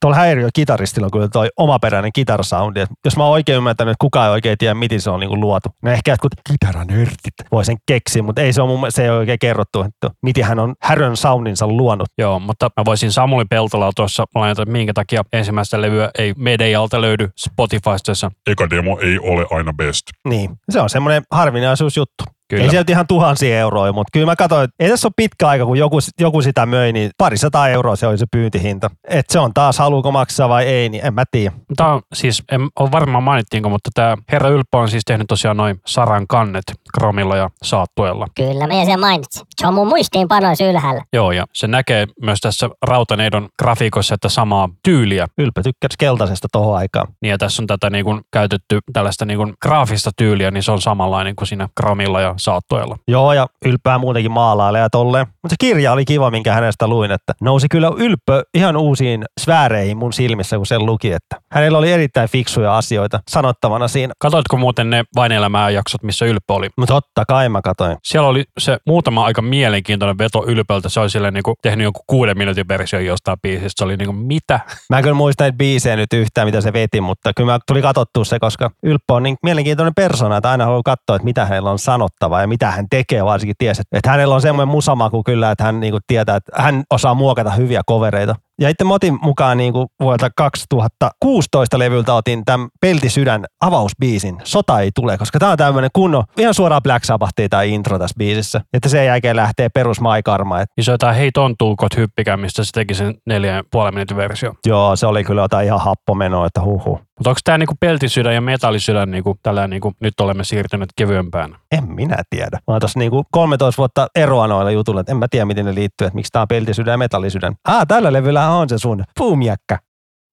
Speaker 3: Tuolla häiriö kitaristilla on kyllä toi omaperäinen kitarasoundi. Jos mä oon oikein ymmärtänyt, että kukaan ei oikein tiedä, miten se on niinku luotu. No ehkä jotkut kitaranörtit voi sen keksiä, mutta ei se, on mun, mielestä- se ei ole oikein kerrottu, että miten hän on härön soundinsa luonut.
Speaker 2: Joo, mutta mä voisin Samuli Peltolaa tuossa lainata, että minkä takia ensimmäistä levyä ei Medialta löydy Spotifysta.
Speaker 5: Eka demo ei ole aina best.
Speaker 3: Niin, se on semmoinen harvinaisuusjuttu.
Speaker 2: Kyllä.
Speaker 3: Ei sieltä ihan tuhansia euroja, mutta kyllä mä katsoin, että ei tässä ole pitkä aika, kun joku, joku sitä möi, niin parisataa euroa se oli se pyyntihinta. Et se on taas, haluuko maksaa vai ei, niin en mä tiedä.
Speaker 2: Tämä on siis, en ole varmaan mainittiinko, mutta tämä Herra Ylppö on siis tehnyt tosiaan noin saran kannet Kromilla ja Saattuella.
Speaker 4: Kyllä, mä sen mainitsin. Se on mun muistiinpanoissa ylhäällä.
Speaker 2: Joo, ja se näkee myös tässä Rautaneidon grafiikossa, että samaa tyyliä.
Speaker 3: Ylpä tykkäsi keltaisesta tohon aikaan.
Speaker 2: Niin ja tässä on tätä niin kuin käytetty tällaista niin kuin graafista tyyliä, niin se on samanlainen kuin siinä Kromilla ja Saattuella.
Speaker 3: Joo, ja ylpää muutenkin maalailee ja tolleen. Mutta se kirja oli kiva, minkä hänestä luin, että nousi kyllä ylppö ihan uusiin sfääreihin mun silmissä, kun sen luki, että hänellä oli erittäin fiksuja asioita sanottavana siinä.
Speaker 2: Katoitko muuten ne Vain elämää jaksot, missä Ylppö oli?
Speaker 3: Mutta totta kai mä katoin.
Speaker 2: Siellä oli se muutama aika mielenkiintoinen veto Ylpöltä. Se oli sille niin kuin tehnyt joku kuuden minuutin versio jostain biisistä. Se oli niin kuin, mitä?
Speaker 3: Mä en kyllä muista näitä biisejä nyt yhtään, mitä se veti, mutta kyllä mä tuli katsottua se, koska Ylppö on niin mielenkiintoinen persona, että aina haluaa katsoa, että mitä hänellä on sanottava ja mitä hän tekee, varsinkin ties, että, että hänellä on semmoinen musamaku kyllä, että hän niin kuin tietää, että hän osaa muokata hyviä kovereita. Ja itse mä otin mukaan niin kuin vuodelta 2016 levyltä otin tämän Peltisydän avausbiisin. Sota ei tule, koska tämä on tämmöinen kunnon, ihan suoraan Black Sabbathia tämä intro tässä biisissä. Että sen jälkeen lähtee perus Maikarma. Et
Speaker 2: Niin se on jotain Hei tontuukot hyppikää, mistä se teki sen neljän ja puolen minuutin versio.
Speaker 3: joo, se oli kyllä jotain ihan happomenoa, että huhu.
Speaker 2: Mutta onko tämä niinku peltisydän ja metallisydän niinku, tällä niinku, nyt olemme siirtyneet kevyempään?
Speaker 3: En minä tiedä. Mä oon tossa niinku 13 vuotta eroa noilla jutuilla, että en mä tiedä miten ne liittyy, että miksi tää on peltisydän ja metallisydän. Ah, tällä levyllä on se sun puumiekkä.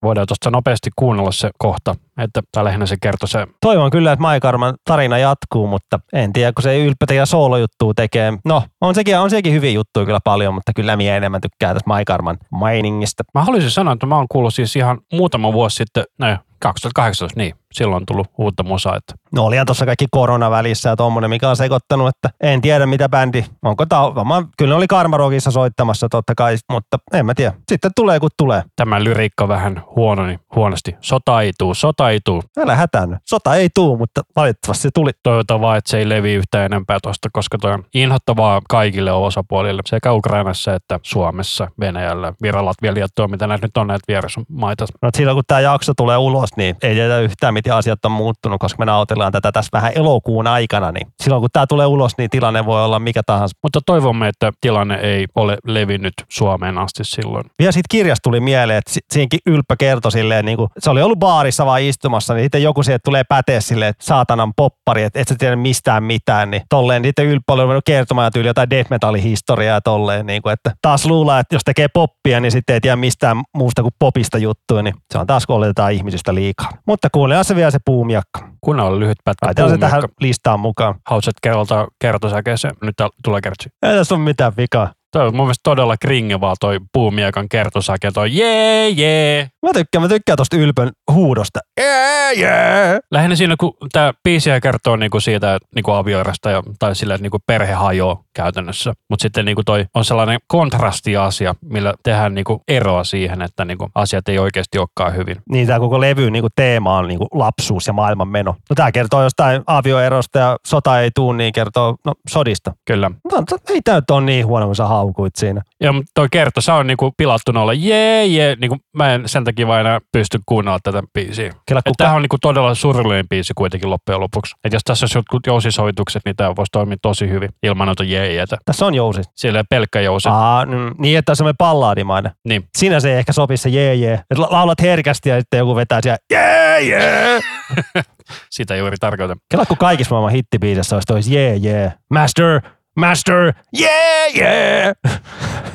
Speaker 2: Voidaan tuosta nopeasti kuunnella se kohta, että lähinnä se kertoo se.
Speaker 3: Toivon kyllä, että Maikarman tarina jatkuu, mutta en tiedä, kun se ylpetä ja soolojuttua tekee. No, on sekin, on sekin hyviä juttuja kyllä paljon, mutta kyllä minä enemmän tykkään tästä Maikarman mainingista.
Speaker 2: Mä haluaisin sanoa, että mä oon kuullut siis ihan muutama vuosi sitten, no 2018, niin silloin on tullut uutta musaa, että
Speaker 3: No olihan tuossa kaikki korona välissä ja tommonen, mikä on sekoittanut, että en tiedä mitä bändi, onko varmaan, kyllä ne oli Karmarokissa soittamassa totta kai, mutta en mä tiedä. Sitten tulee kun tulee.
Speaker 2: tämä lyriikka vähän huono, niin huonosti. Sota ei tuu, sota ei tuu.
Speaker 3: Älä hätänny. Sota ei tuu, mutta valitettavasti se tuli.
Speaker 2: Toivotaan vaan, että se ei levi yhtään enempää tuosta, koska toi on inhottavaa kaikille osapuolille, sekä Ukrainassa että Suomessa, Venäjällä, Viralat, Viljattua, mitä näitä nyt on näitä vierasmaita.
Speaker 3: No, silloin kun tämä jakso tulee ulos, niin ei tiedä yhtään, miten ja asiat on muuttunut, koska me nautellaan tätä tässä vähän elokuun aikana, niin silloin kun tämä tulee ulos, niin tilanne voi olla mikä tahansa.
Speaker 2: Mutta toivomme, että tilanne ei ole levinnyt Suomeen asti silloin.
Speaker 3: Vielä siitä kirjasta tuli mieleen, että si- siinäkin Ylppä kertoi silleen, niin kuin, se oli ollut baarissa vaan istumassa, niin sitten joku sieltä tulee päteä silleen, että saatanan poppari, että et sä tiedä mistään mitään, niin tolleen niin sitten Ylppä oli ruvennut kertomaan tyyli jotain death metalin historiaa ja tolleen, niin kuin, että taas luulee, että jos tekee poppia, niin sitten ei tiedä mistään muusta kuin popista juttuja, niin se on taas kun oletetaan ihmisistä liikaa. Mutta kuunnellaan se vielä se puumiakka.
Speaker 2: Kunnolla lyhyt pätkä
Speaker 3: Laitetaan se tähän listaan mukaan.
Speaker 2: Haluatko kerrota kertosäkeeseen? Nyt täällä tulee kertsi.
Speaker 3: Ei tässä ole mitään vikaa.
Speaker 2: Toi on mun mielestä todella kringevaa toi puumiekan kertosäke. Toi jee, jee.
Speaker 3: Mä tykkään, mä tykkään tosta Ylpön huudosta. Yeah, yeah.
Speaker 2: Lähinnä siinä, kun tämä biisi kertoo niinku siitä niinku avioerosta ja, tai sillä, että niinku perhe hajoaa käytännössä. Mutta sitten niinku toi on sellainen kontrastiasia, millä tehdään niinku eroa siihen, että niinku asiat ei oikeasti olekaan hyvin.
Speaker 3: Niin tämä koko levy niin teema on niin lapsuus ja maailmanmeno. No tämä kertoo jostain avioerosta ja sota ei tuu, niin kertoo no, sodista.
Speaker 2: Kyllä.
Speaker 3: No, ei tämä nyt ole niin huono kuin sä haukuit siinä.
Speaker 2: Ja toi kerto, se on niinku pilattuna olla jee, jee. Niinku mä en sen takia vaan enää pysty kuunnella tätä biisiä.
Speaker 3: Kela, kuka,
Speaker 2: tämähän on niinku todella surullinen biisi kuitenkin loppujen lopuksi. Että jos tässä olisi jotkut jousisovitukset, niin tämä voisi toimia tosi hyvin ilman noita jeejetä.
Speaker 3: tässä on jousi.
Speaker 2: Sillä pelkkä jousi.
Speaker 3: Aa, mm, niin, että se on pallaadimainen.
Speaker 2: Niin.
Speaker 3: Siinä se ei ehkä sopisi se jee jee. Et la- laulat herkästi ja sitten joku vetää siellä jee jee.
Speaker 2: Sitä juuri tarkoitan.
Speaker 3: Kela, kun kaikissa maailman hittibiisissä olisi tois jee jee. Master, master, yeah yeah.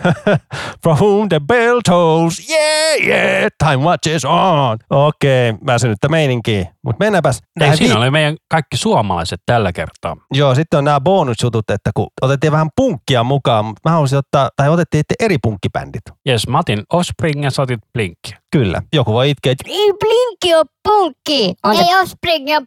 Speaker 3: From whom the bell tolls, yeah yeah. Time watches on. Okei, okay, väsynyttä meininkiä. Mutta mennäänpäs.
Speaker 2: Ei, siinä
Speaker 3: vi-
Speaker 2: oli meidän kaikki suomalaiset tällä kertaa.
Speaker 3: Joo, sitten on nämä bonusjutut, että kun otettiin vähän punkkia mukaan, mutta mä haluaisin ottaa, tai otettiin eri punkkibändit.
Speaker 2: Jes, mä otin Offspring ja sä otit Blinkkiä.
Speaker 3: Kyllä, joku voi itkeä, että
Speaker 4: Ei Blinkki ole punkki.
Speaker 6: On
Speaker 4: ei
Speaker 6: se-
Speaker 4: ole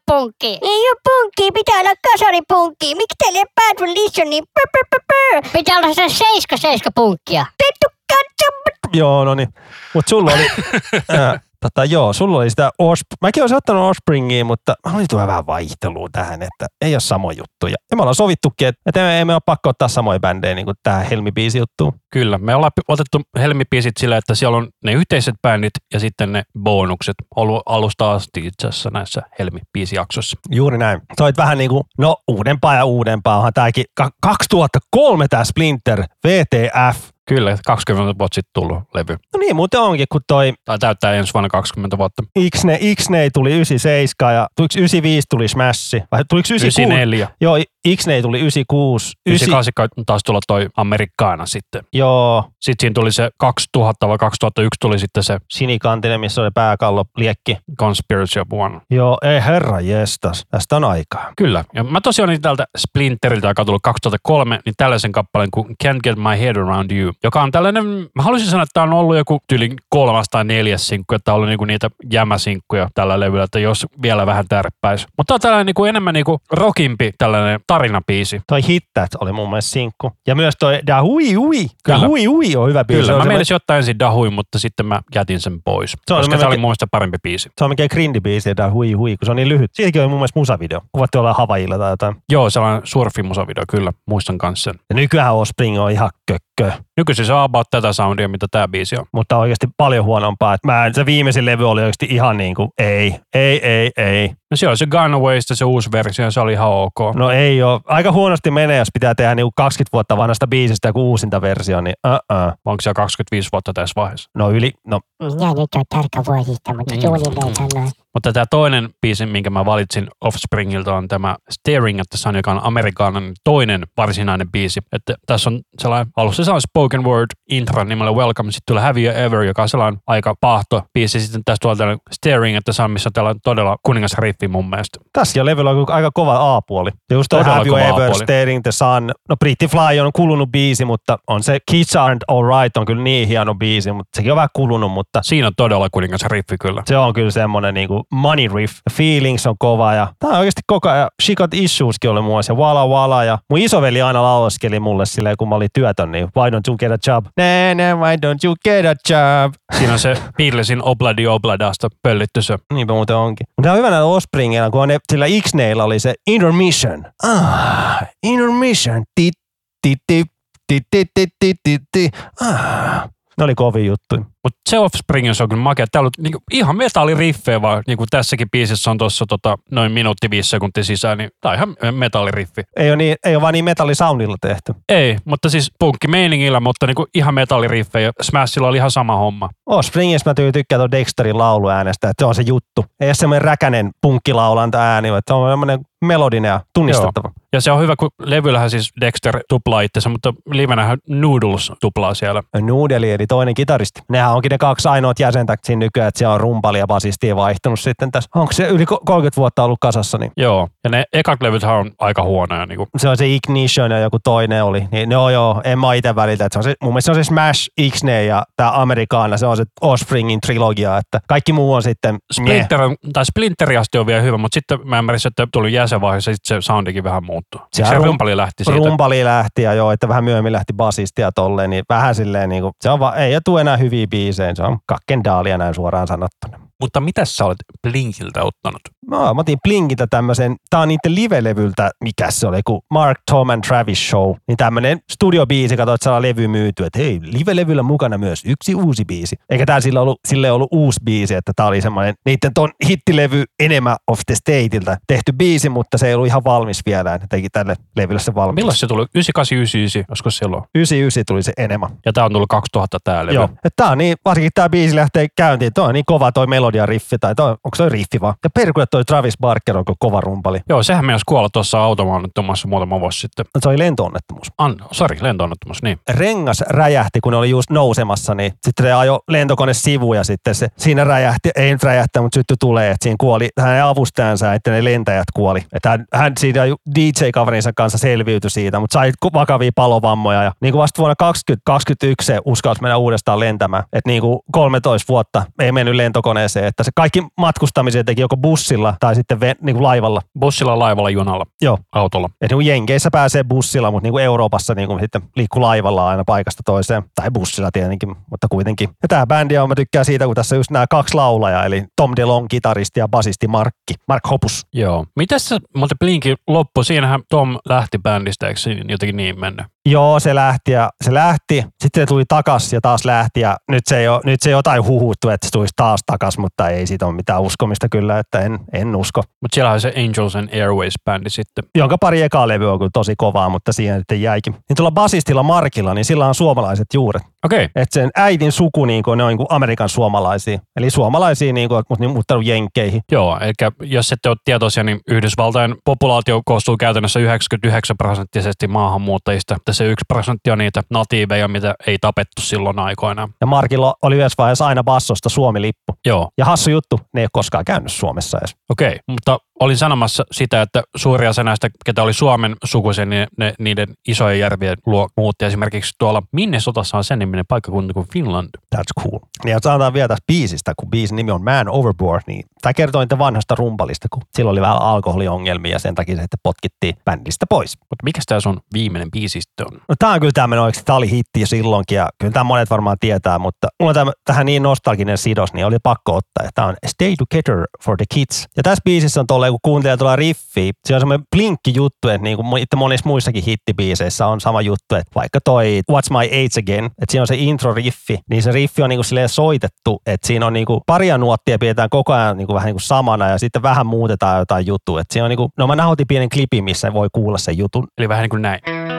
Speaker 4: punkki. Ei ole punkki, pitää olla kasaripunkki. Miksi teille ei Bad Religion niin pö, pö, pö, pö.
Speaker 6: Pitää olla se seiska seiska punkkia.
Speaker 4: Pettu katso.
Speaker 3: joo, no niin. Mutta sulla oli, tota, joo, sulla oli sitä Osp- Mäkin olisin ottanut Offspringia, mutta mä haluaisin tuoda vähän vaihtelua tähän, että ei ole samoja juttuja. Ja me ollaan sovittukin, että, että ei, me ole pakko ottaa samoja bändejä niin kuin tähän Helmi-biisi juttuun.
Speaker 2: Kyllä, me ollaan otettu helmipiisit sillä, että siellä on ne yhteiset bändit ja sitten ne bonukset ollut alusta asti itse asiassa näissä helmipiisijaksoissa.
Speaker 3: Juuri näin. Sä olit vähän niin kuin, no uudempaa ja uudempaa. Onhan tääkin ka- 2003 tää Splinter VTF.
Speaker 2: Kyllä, 20 vuotta sitten tullut levy.
Speaker 3: No niin, muuten onkin, kun toi
Speaker 2: Tai täyttää ensi vuonna 20 vuotta.
Speaker 3: Ixnay, Ixnay tuli 97 ja tuliko 95 tuli Smash? Vai tuliko 96?
Speaker 2: 94.
Speaker 3: Joo, Ixnay tuli 96. 9,
Speaker 2: 98 taas tulla toi Amerikkaana sitten.
Speaker 3: joo,
Speaker 2: Sitten siinä tuli se 2000 vai 2001 tuli sitten se
Speaker 3: sinikantinen, missä oli pääkallo liekki.
Speaker 2: Conspiracy of One.
Speaker 3: Joo, ei herra jestas, tästä on aikaa.
Speaker 2: Kyllä. Ja mä tosiaan olin täältä Splinteriltä, joka on tullut 2003, niin tällaisen kappaleen kuin Can't Get My Head Around You, joka on tällainen, mä haluaisin sanoa, että tämä on ollut joku tyyli kolmas tai neljäs sinkku, että on ollut niinku niitä jämäsinkkuja tällä levyllä, että jos vielä vähän tärppäisi. Mutta tämä on tällainen niinku enemmän niinku rockimpi tällainen tarinapiisi.
Speaker 3: Toi Hit That oli mun mielestä sinkku. Ja myös toi Da Hui Hui. Da
Speaker 2: Kyllä.
Speaker 3: Hui Hui on hyvä biisi.
Speaker 2: Kyllä,
Speaker 3: se on
Speaker 2: mä
Speaker 3: semmoinen-
Speaker 2: meinasin ottaa ensin Dahuin, mutta sitten mä jätin sen pois,
Speaker 3: Se on
Speaker 2: koska tämä oli mun mielestä parempi biisi.
Speaker 3: Se on mikään grindi-biisi, Da Hui Hui, kun se on niin lyhyt. Siitäkin on mun mielestä musavideo. Kuvattu olla Havailla tai jotain.
Speaker 2: Joo, sellainen surfimusavideo, kyllä, muistan kanssa sen.
Speaker 3: Ja nykyään Offspring on ihan kökkö.
Speaker 2: Nykyisin se on about tätä soundia, mitä tämä biisi on.
Speaker 3: mutta oikeasti paljon huonompaa. Et Mä, se viimeisin levy oli oikeasti ihan niin kuin, ei, ei, ei, ei.
Speaker 2: No siellä on se Gunawaysta se uusi versio, se oli ihan ok.
Speaker 3: No ei ole. Aika huonosti menee, jos pitää tehdä niin kuin 20 vuotta vanhasta biisistä joku uusinta versio, niin uh-uh.
Speaker 2: Onko siellä 25 vuotta tässä vaiheessa?
Speaker 3: No yli, no
Speaker 4: Minä nyt on tarkka vuosista, mutta
Speaker 2: Niin.
Speaker 4: suunnilleen sanoin.
Speaker 2: Mutta tämä toinen biisi, minkä mä valitsin Offspringilta, on tämä Staring at the Sun, joka on amerikkalainen toinen varsinainen biisi. Että tässä on sellainen, alussa se on spoken word intro nimellä Welcome, sitten tulee Have You Ever, joka on sellainen aika pahto biisi. Sitten tässä tulee tällainen Staring at the Sun, missä on todella kuningas riffi mun mielestä.
Speaker 3: tässä jo levyllä on aika kova A-puoli. Ja just
Speaker 2: Todella
Speaker 3: Have You Ever,
Speaker 2: A-puoli.
Speaker 3: Staring the Sun. No Pretty Fly on kulunut biisi, mutta on se Kids Aren't Alright on kyllä niin hieno biisi, mutta sekin on vähän kulunut, mutta
Speaker 2: Siinä on todella kuningas riffi kyllä.
Speaker 3: se on kyllä semmoinen niinku money riff. Feelings on kova ja tää on oikeasti koko ajan. She Got Issueskin oli muassa ja Wala Wala ja mun isoveli aina laulaskeli mulle silleen, kun mä olin työtön, niin why don't you get a job? Nee, nee, why don't you get a job?
Speaker 2: Siinä on se Beatlesin Obladi Obladasta pöllitty se.
Speaker 3: Niinpä muuten onkin. Mutta on hyvä näillä Offspringilla, kun on ne, sillä X-Nailla oli se Intermission. Ah, Intermission. Tit, tit, tit, tit, tit, tit, tit, tit, tit. Ah. Ne oli kovin juttu.
Speaker 2: Mutta se Offspringin se on kyllä makea. Täällä on niinku ihan metalliriffejä vaan, niin kuin tässäkin biisissä on tuossa tota, noin minuutti viisi sekuntia sisään, niin tää on ihan metalliriffi.
Speaker 3: Ei ole, niin, ei ole vaan niin metallisoundilla tehty.
Speaker 2: Ei, mutta siis punkkimeiningillä, mutta niinku ihan metalliriffejä. Smashilla oli ihan sama homma.
Speaker 3: Offspringissa mä tyy- tykkään tuon Dexterin lauluäänestä, että se on se juttu. Ei ole semmoinen räkänen punkkilaulanta ääni, vaan se on semmoinen melodinen ja tunnistettava.
Speaker 2: Ja se on hyvä, kun levyllähän siis Dexter tuplaa itsensä, mutta livenähän Noodles tuplaa siellä.
Speaker 3: Noodle eli toinen kitaristi. Nehän onkin ne kaksi ainoat jäsentä siinä nykyään, että siellä on rumpali ja basisti vaihtunut sitten tässä. Onko se yli ko- 30 vuotta ollut kasassa, niin
Speaker 2: Joo, ja ne ekat levythän on aika huonoja. Niin kuin.
Speaker 3: se on se Ignition ja joku toinen oli. Niin, no joo, en mä itse välitä. Että se on se, mun mielestä se on se Smash, Ixnay ja tämä Amerikaana, se on se Offspringin trilogia, että kaikki muu on sitten
Speaker 2: Splinter, on, tai Splinteri asti on vielä hyvä, mutta sitten mä ymmärsin, että tuli jäsenvaiheessa, sitten se soundikin vähän muuttui. Se, se
Speaker 3: rum-
Speaker 2: rumpali lähti siitä.
Speaker 3: rumpali lähti ja joo, että vähän myöhemmin lähti basisti ja tolleen, niin vähän silleen niin kuin, se on vaan, ei tule enää hyviä biisejä, se on kakkendaalia näin suoraan sanottuna.
Speaker 2: Mutta mitä sä olet Blinkiltä ottanut?
Speaker 3: No, mä otin Blinkiltä tämmöisen, tää on niiden live-levyltä, mikä se oli, kun Mark, Tom and Travis Show, niin tämmönen studiobiisi, kato, että levy myyty, että hei, live-levyllä mukana myös yksi uusi biisi. Eikä tää sillä ollut, sille ollut uusi biisi, että tää oli semmoinen niiden ton hittilevy Enema of the Stateilta tehty biisi, mutta se ei ollut ihan valmis vielä, ne teki tälle levylle se valmis.
Speaker 2: Milloin se tuli? 9899, olisiko silloin?
Speaker 3: 99 tuli se Enema.
Speaker 2: Ja tää on tullut 2000 tää levy.
Speaker 3: Joo. Et tää on niin, varsinkin tää biisi lähtee käyntiin, toi on niin kova toi melodia riffi, tai toi, onko se riffi vaan. Ja toi Travis Barker on kova rumpali.
Speaker 2: Joo, sehän meinasi kuolla tuossa automaannettomassa muutama vuosi sitten.
Speaker 3: Se oli lentoonnettomuus.
Speaker 2: An, sorry, lentoonnettomuus, niin.
Speaker 3: rengas räjähti, kun ne oli just nousemassa, niin sitten se ajo lentokone sivuun ja sitten se siinä räjähti, ei nyt räjähtä, mutta sytty tulee, että siinä kuoli hänen avustajansa, että ne lentäjät kuoli. Että hän, hän siitä DJ-kaverinsa kanssa selviytyi siitä, mutta sai vakavia palovammoja ja niin kuin vasta vuonna 2021 se uskalsi mennä uudestaan lentämään. Että niin kuin 13 vuotta ei mennyt lentokoneeseen, että se kaikki matkustamisen teki joko bussilla tai sitten ve, niin kuin laivalla.
Speaker 2: Bussilla, laivalla, junalla,
Speaker 3: Joo.
Speaker 2: autolla.
Speaker 3: Et niin Jenkeissä pääsee bussilla, mutta niin kuin Euroopassa niin kuin sitten liikkuu laivalla aina paikasta toiseen. Tai bussilla tietenkin, mutta kuitenkin. Ja tämä bändi on, mä tykkään siitä, kun tässä just nämä kaksi laulajaa, eli Tom DeLong, kitaristi ja basisti Markki, Mark Hopus.
Speaker 2: Joo. Mitäs se, mutta Blinkin loppu, siinähän Tom lähti bändistä, eikö jotenkin niin mennyt?
Speaker 3: Joo, se lähti ja se lähti. Sitten se tuli takas ja taas lähti ja nyt se, ei ole, nyt se jotain huhuttu, että se tulisi taas takas, mutta ei siitä ole mitään uskomista kyllä, että en, en usko.
Speaker 2: Mutta siellä on se Angels and Airways-bändi sitten.
Speaker 3: Jonka pari ekaa levy on kyllä tosi kovaa, mutta siihen sitten jäikin. Niin tuolla basistilla Markilla, niin sillä on suomalaiset juuret.
Speaker 2: Okei. Okay.
Speaker 3: Että sen äidin suku niin kuin, ne on niin kuin Amerikan suomalaisia. Eli suomalaisia, niin kuin, mutta niin muuttanut jenkkeihin.
Speaker 2: Joo, eli jos ette ole tietoisia, niin Yhdysvaltain populaatio koostuu käytännössä 99 prosenttisesti maahanmuuttajista. Mutta se yksi prosentti on niitä natiiveja, mitä ei tapettu silloin aikoinaan.
Speaker 3: Ja Markilla oli yhdessä vaiheessa aina bassosta Suomi-lippu.
Speaker 2: Joo,
Speaker 3: Ja hassu juttu, ne ei ole koskaan käynyt Suomessa edes.
Speaker 2: okei. Okay. Mutta olin sanomassa sitä, että suuria osa näistä, ketä oli Suomen sukuisen, niin ne, niiden isojen järvien luo muutti. Esimerkiksi tuolla Minnesotassa on sen niminen paikkakunta kuin Finland.
Speaker 3: That's cool. Ja sanotaan vielä tästä biisistä, kun biisin nimi on Man Overboard, niin tämä kertoo niitä vanhasta rumpalista, kun sillä oli vähän alkoholiongelmia ja sen takia se sitten potkittiin bändistä pois.
Speaker 2: Mutta mikä tämä sun viimeinen biisi sitten on?
Speaker 3: No, tämä on kyllä tämmöinen oikeasti, tämä oli hitti jo silloinkin ja kyllä tämä monet varmaan tietää, mutta mulla on tämä, tähän niin nostalginen sidos, niin oli pakko ottaa. Tämä on Stay Together for the Kids. Ja tässä biisissä on tolleen, kun kuuntelee tuolla riffiä, se on semmoinen blinkki juttu, että niin kuin itse monissa muissakin hittibiiseissä on sama juttu, että vaikka toi What's My Age Again, että siinä on se intro-riffi, niin se riffi on niin kuin silleen soitettu, että siinä on niin kuin paria nuottia pidetään koko ajan niin kuin vähän niin kuin samana ja sitten vähän muutetaan jotain juttua. Että siinä on niin kuin, no mä nauhoitin pienen klipin, missä voi kuulla sen jutun.
Speaker 2: Eli vähän niin kuin näin.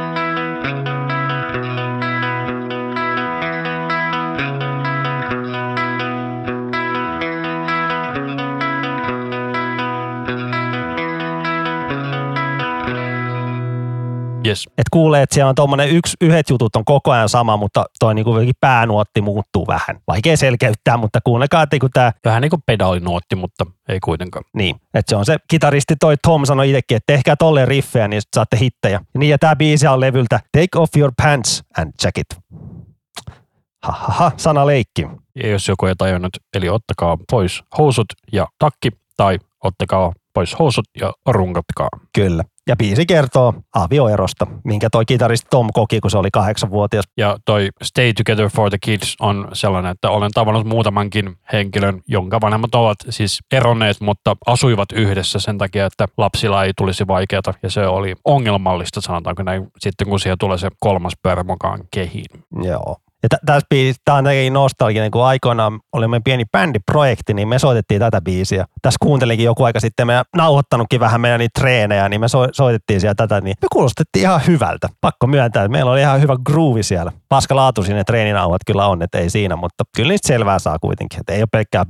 Speaker 2: Yes.
Speaker 3: että kuulee, että siellä on tuommoinen yksi, yhdet jutut on koko ajan sama, mutta toi niinku päänuotti muuttuu vähän. Vaikea selkeyttää, mutta kuunnelkaa, että kun tämä,
Speaker 2: Vähän niin kuin pedaalinuotti, mutta ei kuitenkaan.
Speaker 3: niin, että se on se kitaristi toi Tom sanoi itsekin, että tehkää tolleen riffejä, niin saatte hittejä. Ja niin, ja tämä biisi on levyltä Take off your pants and jacket. Hahaha, sana leikki.
Speaker 2: Ja jos joku ei tajunnut, eli ottakaa pois housut ja takki, tai ottakaa pois housut ja runkatkaa.
Speaker 3: Kyllä. Ja biisi kertoo avioerosta, minkä toi kitaristi Tom koki, kun se oli kahdeksanvuotias.
Speaker 2: Ja toi Stay Together for the Kids on sellainen, että olen tavannut muutamankin henkilön, jonka vanhemmat ovat siis eronneet, mutta asuivat yhdessä sen takia, että lapsilla ei tulisi vaikeata. Ja se oli ongelmallista, sanotaanko näin, sitten kun siihen tulee se kolmas pyörä mukaan kehiin.
Speaker 3: Joo. Ja tässä biisissä, tämä on jotenkin nostalginen, kun aikoinaan oli meidän pieni bändiprojekti, niin me soitettiin tätä biisiä. Tässä kuuntelinkin joku aika sitten, me nauhoittanutkin vähän meidän niitä treenejä, niin me so- soitettiin siellä tätä, niin me kuulostettiin ihan hyvältä. Pakko myöntää, että meillä oli ihan hyvä groove siellä. Paska laatu sinne treeninauhat kyllä on, että ei siinä, mutta kyllä niistä selvää saa kuitenkin, että ei ole pelkkää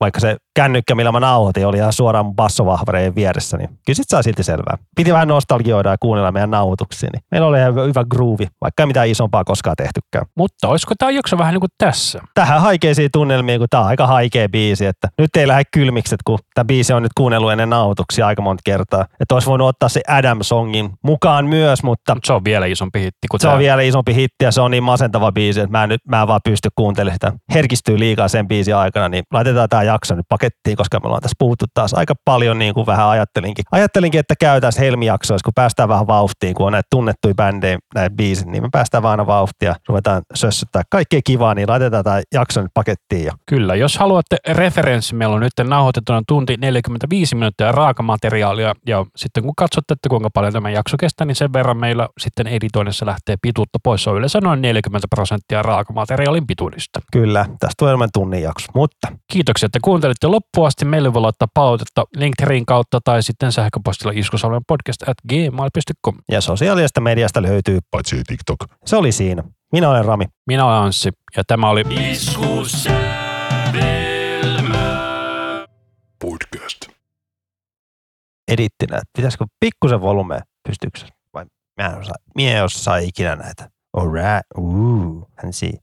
Speaker 3: vaikka se kännykkä, millä mä nauhoitin, oli ihan suoraan mun bassovahvareen vieressä, niin kyllä sit saa silti selvää. Piti vähän nostalgioida ja kuunnella meidän nauhoituksia, niin meillä oli ihan hyvä groove, vaikka ei mitään isompaa koskaan tehtykään.
Speaker 2: Mutta olisiko tämä jakso vähän niin kuin tässä?
Speaker 3: Tähän haikeisiin tunnelmiin, kun tää on aika haikea biisi, että nyt ei lähde kylmikset, kun tämä biisi on nyt kuunnellut ennen nauhoituksia aika monta kertaa. Että olisi voinut ottaa se Adam-songin mukaan myös, mutta
Speaker 2: Mut se on vielä isompi hitti kuin
Speaker 3: se
Speaker 2: tää.
Speaker 3: on vielä isompi hitti ja se on niin masentava biisi, että mä en, nyt, mä en vaan pysty kuuntelemaan sitä. Herkistyy liikaa sen biisin aikana, niin laitetaan tämä jakso nyt pakettiin, koska me ollaan tässä puhuttu taas aika paljon niin kuin vähän ajattelinkin. Ajattelinkin, että käytäisiin helmijaksoissa, kun päästään vähän vauhtiin, kun on näitä tunnettuja bändejä, näitä biisit, niin me päästään vaan aina vauhtia, ruvetaan sössyttää kaikkea kivaa, niin laitetaan tämä jakso nyt pakettiin. Ja
Speaker 2: Kyllä, jos haluatte referenssi, meillä on nyt nauhoitettuna tunti 45 minuuttia raakamateriaalia ja sitten kun katsotte, että kuinka paljon tämä jakso kestää, niin sen verran meillä sitten editoinnissa lähtee pituutta pois. Se on yleensä noin 40 prosenttia raakamateriaalin pituudesta.
Speaker 3: kyllä, tästä tulee tunnin jakso, mutta
Speaker 2: Kiitoksia, että kuuntelitte loppuun asti. Meille voi laittaa palautetta Linktreen kautta tai sitten sähköpostilla iskusalmen podcast at gmail.com.
Speaker 3: ja sosiaalisesta mediasta löytyy.
Speaker 5: Paitsi TikTok.
Speaker 3: Se oli siinä. Minä olen Rami.
Speaker 2: Minä olen Anssi ja tämä oli
Speaker 5: Podcast.
Speaker 3: edittinä, että pitäisikö pikkusen volumea, pystyykö se? vai mä en osaa, mie en osaa ikinä näitä. Alright, ooh，很细。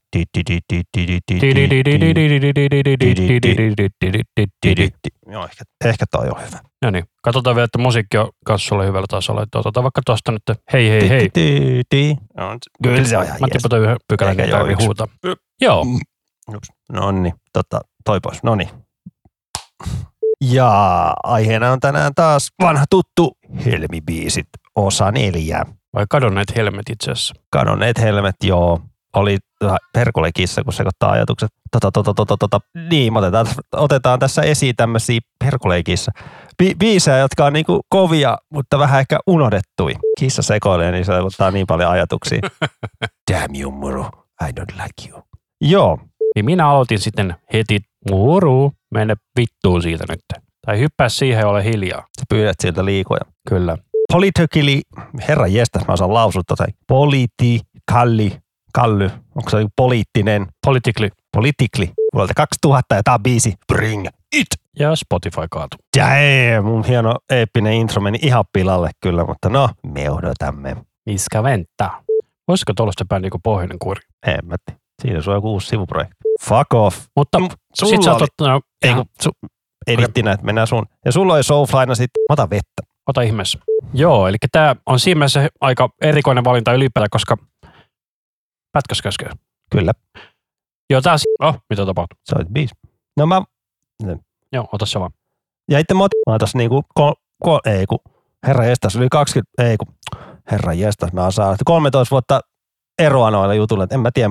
Speaker 3: Joo, ehkä, ehkä toi on hyvä.
Speaker 2: No niin, katsotaan vielä, että musiikki on kassulle hyvällä tasolla. Että otetaan vaikka tuosta nyt, hei hei hei.
Speaker 3: Kyllä se on ihan
Speaker 2: Mä Poto yhden pykälän,
Speaker 3: että
Speaker 2: tarvii huuta. Joo.
Speaker 3: No niin, tota, toi pois. No niin. Ja aiheena on tänään taas vanha tuttu Helmi-biisit, osa neljä
Speaker 2: vai kadonneet helmet itse asiassa.
Speaker 3: kadonneet helmet, joo. Oli Herkule kissa, kun sekoittaa ajatukset. Tota, tota, tota, tota. Niin, otetaan, otetaan tässä esiin tämmöisiä Herkule kissa. Bi- biisejä, jotka on niinku kovia, mutta vähän ehkä unohdettui. Kissa sekoilee, niin se ottaa niin paljon ajatuksia. Damn you, Muru. I don't like you. Joo,
Speaker 2: Niin minä aloitin sitten heti, muru, mene vittuun siitä nyt. Tai hyppää siihen ja ole hiljaa.
Speaker 3: sä pyydät siltä liikoja.
Speaker 2: Kyllä.
Speaker 3: Politically, herra jestas, mä osaan lausua tota. Politikalli, kally, onko se joku poliittinen,
Speaker 2: Politically
Speaker 3: politically, vuodelta 2000 ja tää on biisi Bring It.
Speaker 2: ja Spotify kaatu.
Speaker 3: Damn, mun hieno eeppinen intro meni ihan pilalle kyllä, mutta no, me odotamme.
Speaker 2: Miska venttaa. Voisiko tuollaista bändiä kuin Pohjoinen Kuori?
Speaker 3: Hemmetti. Siinä on joku uusi sivuprojekti. Fuck off.
Speaker 2: Mutta
Speaker 3: Mm, sulla
Speaker 2: sit sä oot ottanut,
Speaker 3: Ei kun su, edittinä, että mennään sun. Ja sulla oli Soulflyna sit, mä otan vettä.
Speaker 2: Ota ihmeessä. Joo, eli tämä on siinä mielessä aika erikoinen valinta ylipäätään, koska pätkäs käskee.
Speaker 3: Kyllä,
Speaker 2: Joo, tää, oh, mitä tapahtuu?
Speaker 3: se oli biisi. No mä,
Speaker 2: Joo, ota se vaan.
Speaker 3: ja itse mä otin, mä otas niinku, kol, kol, ei kun, herra jestas, yli 20, ei kun, herra jestas, mä että 13 vuotta eroa noilla jutuilla, että en mä tiedä,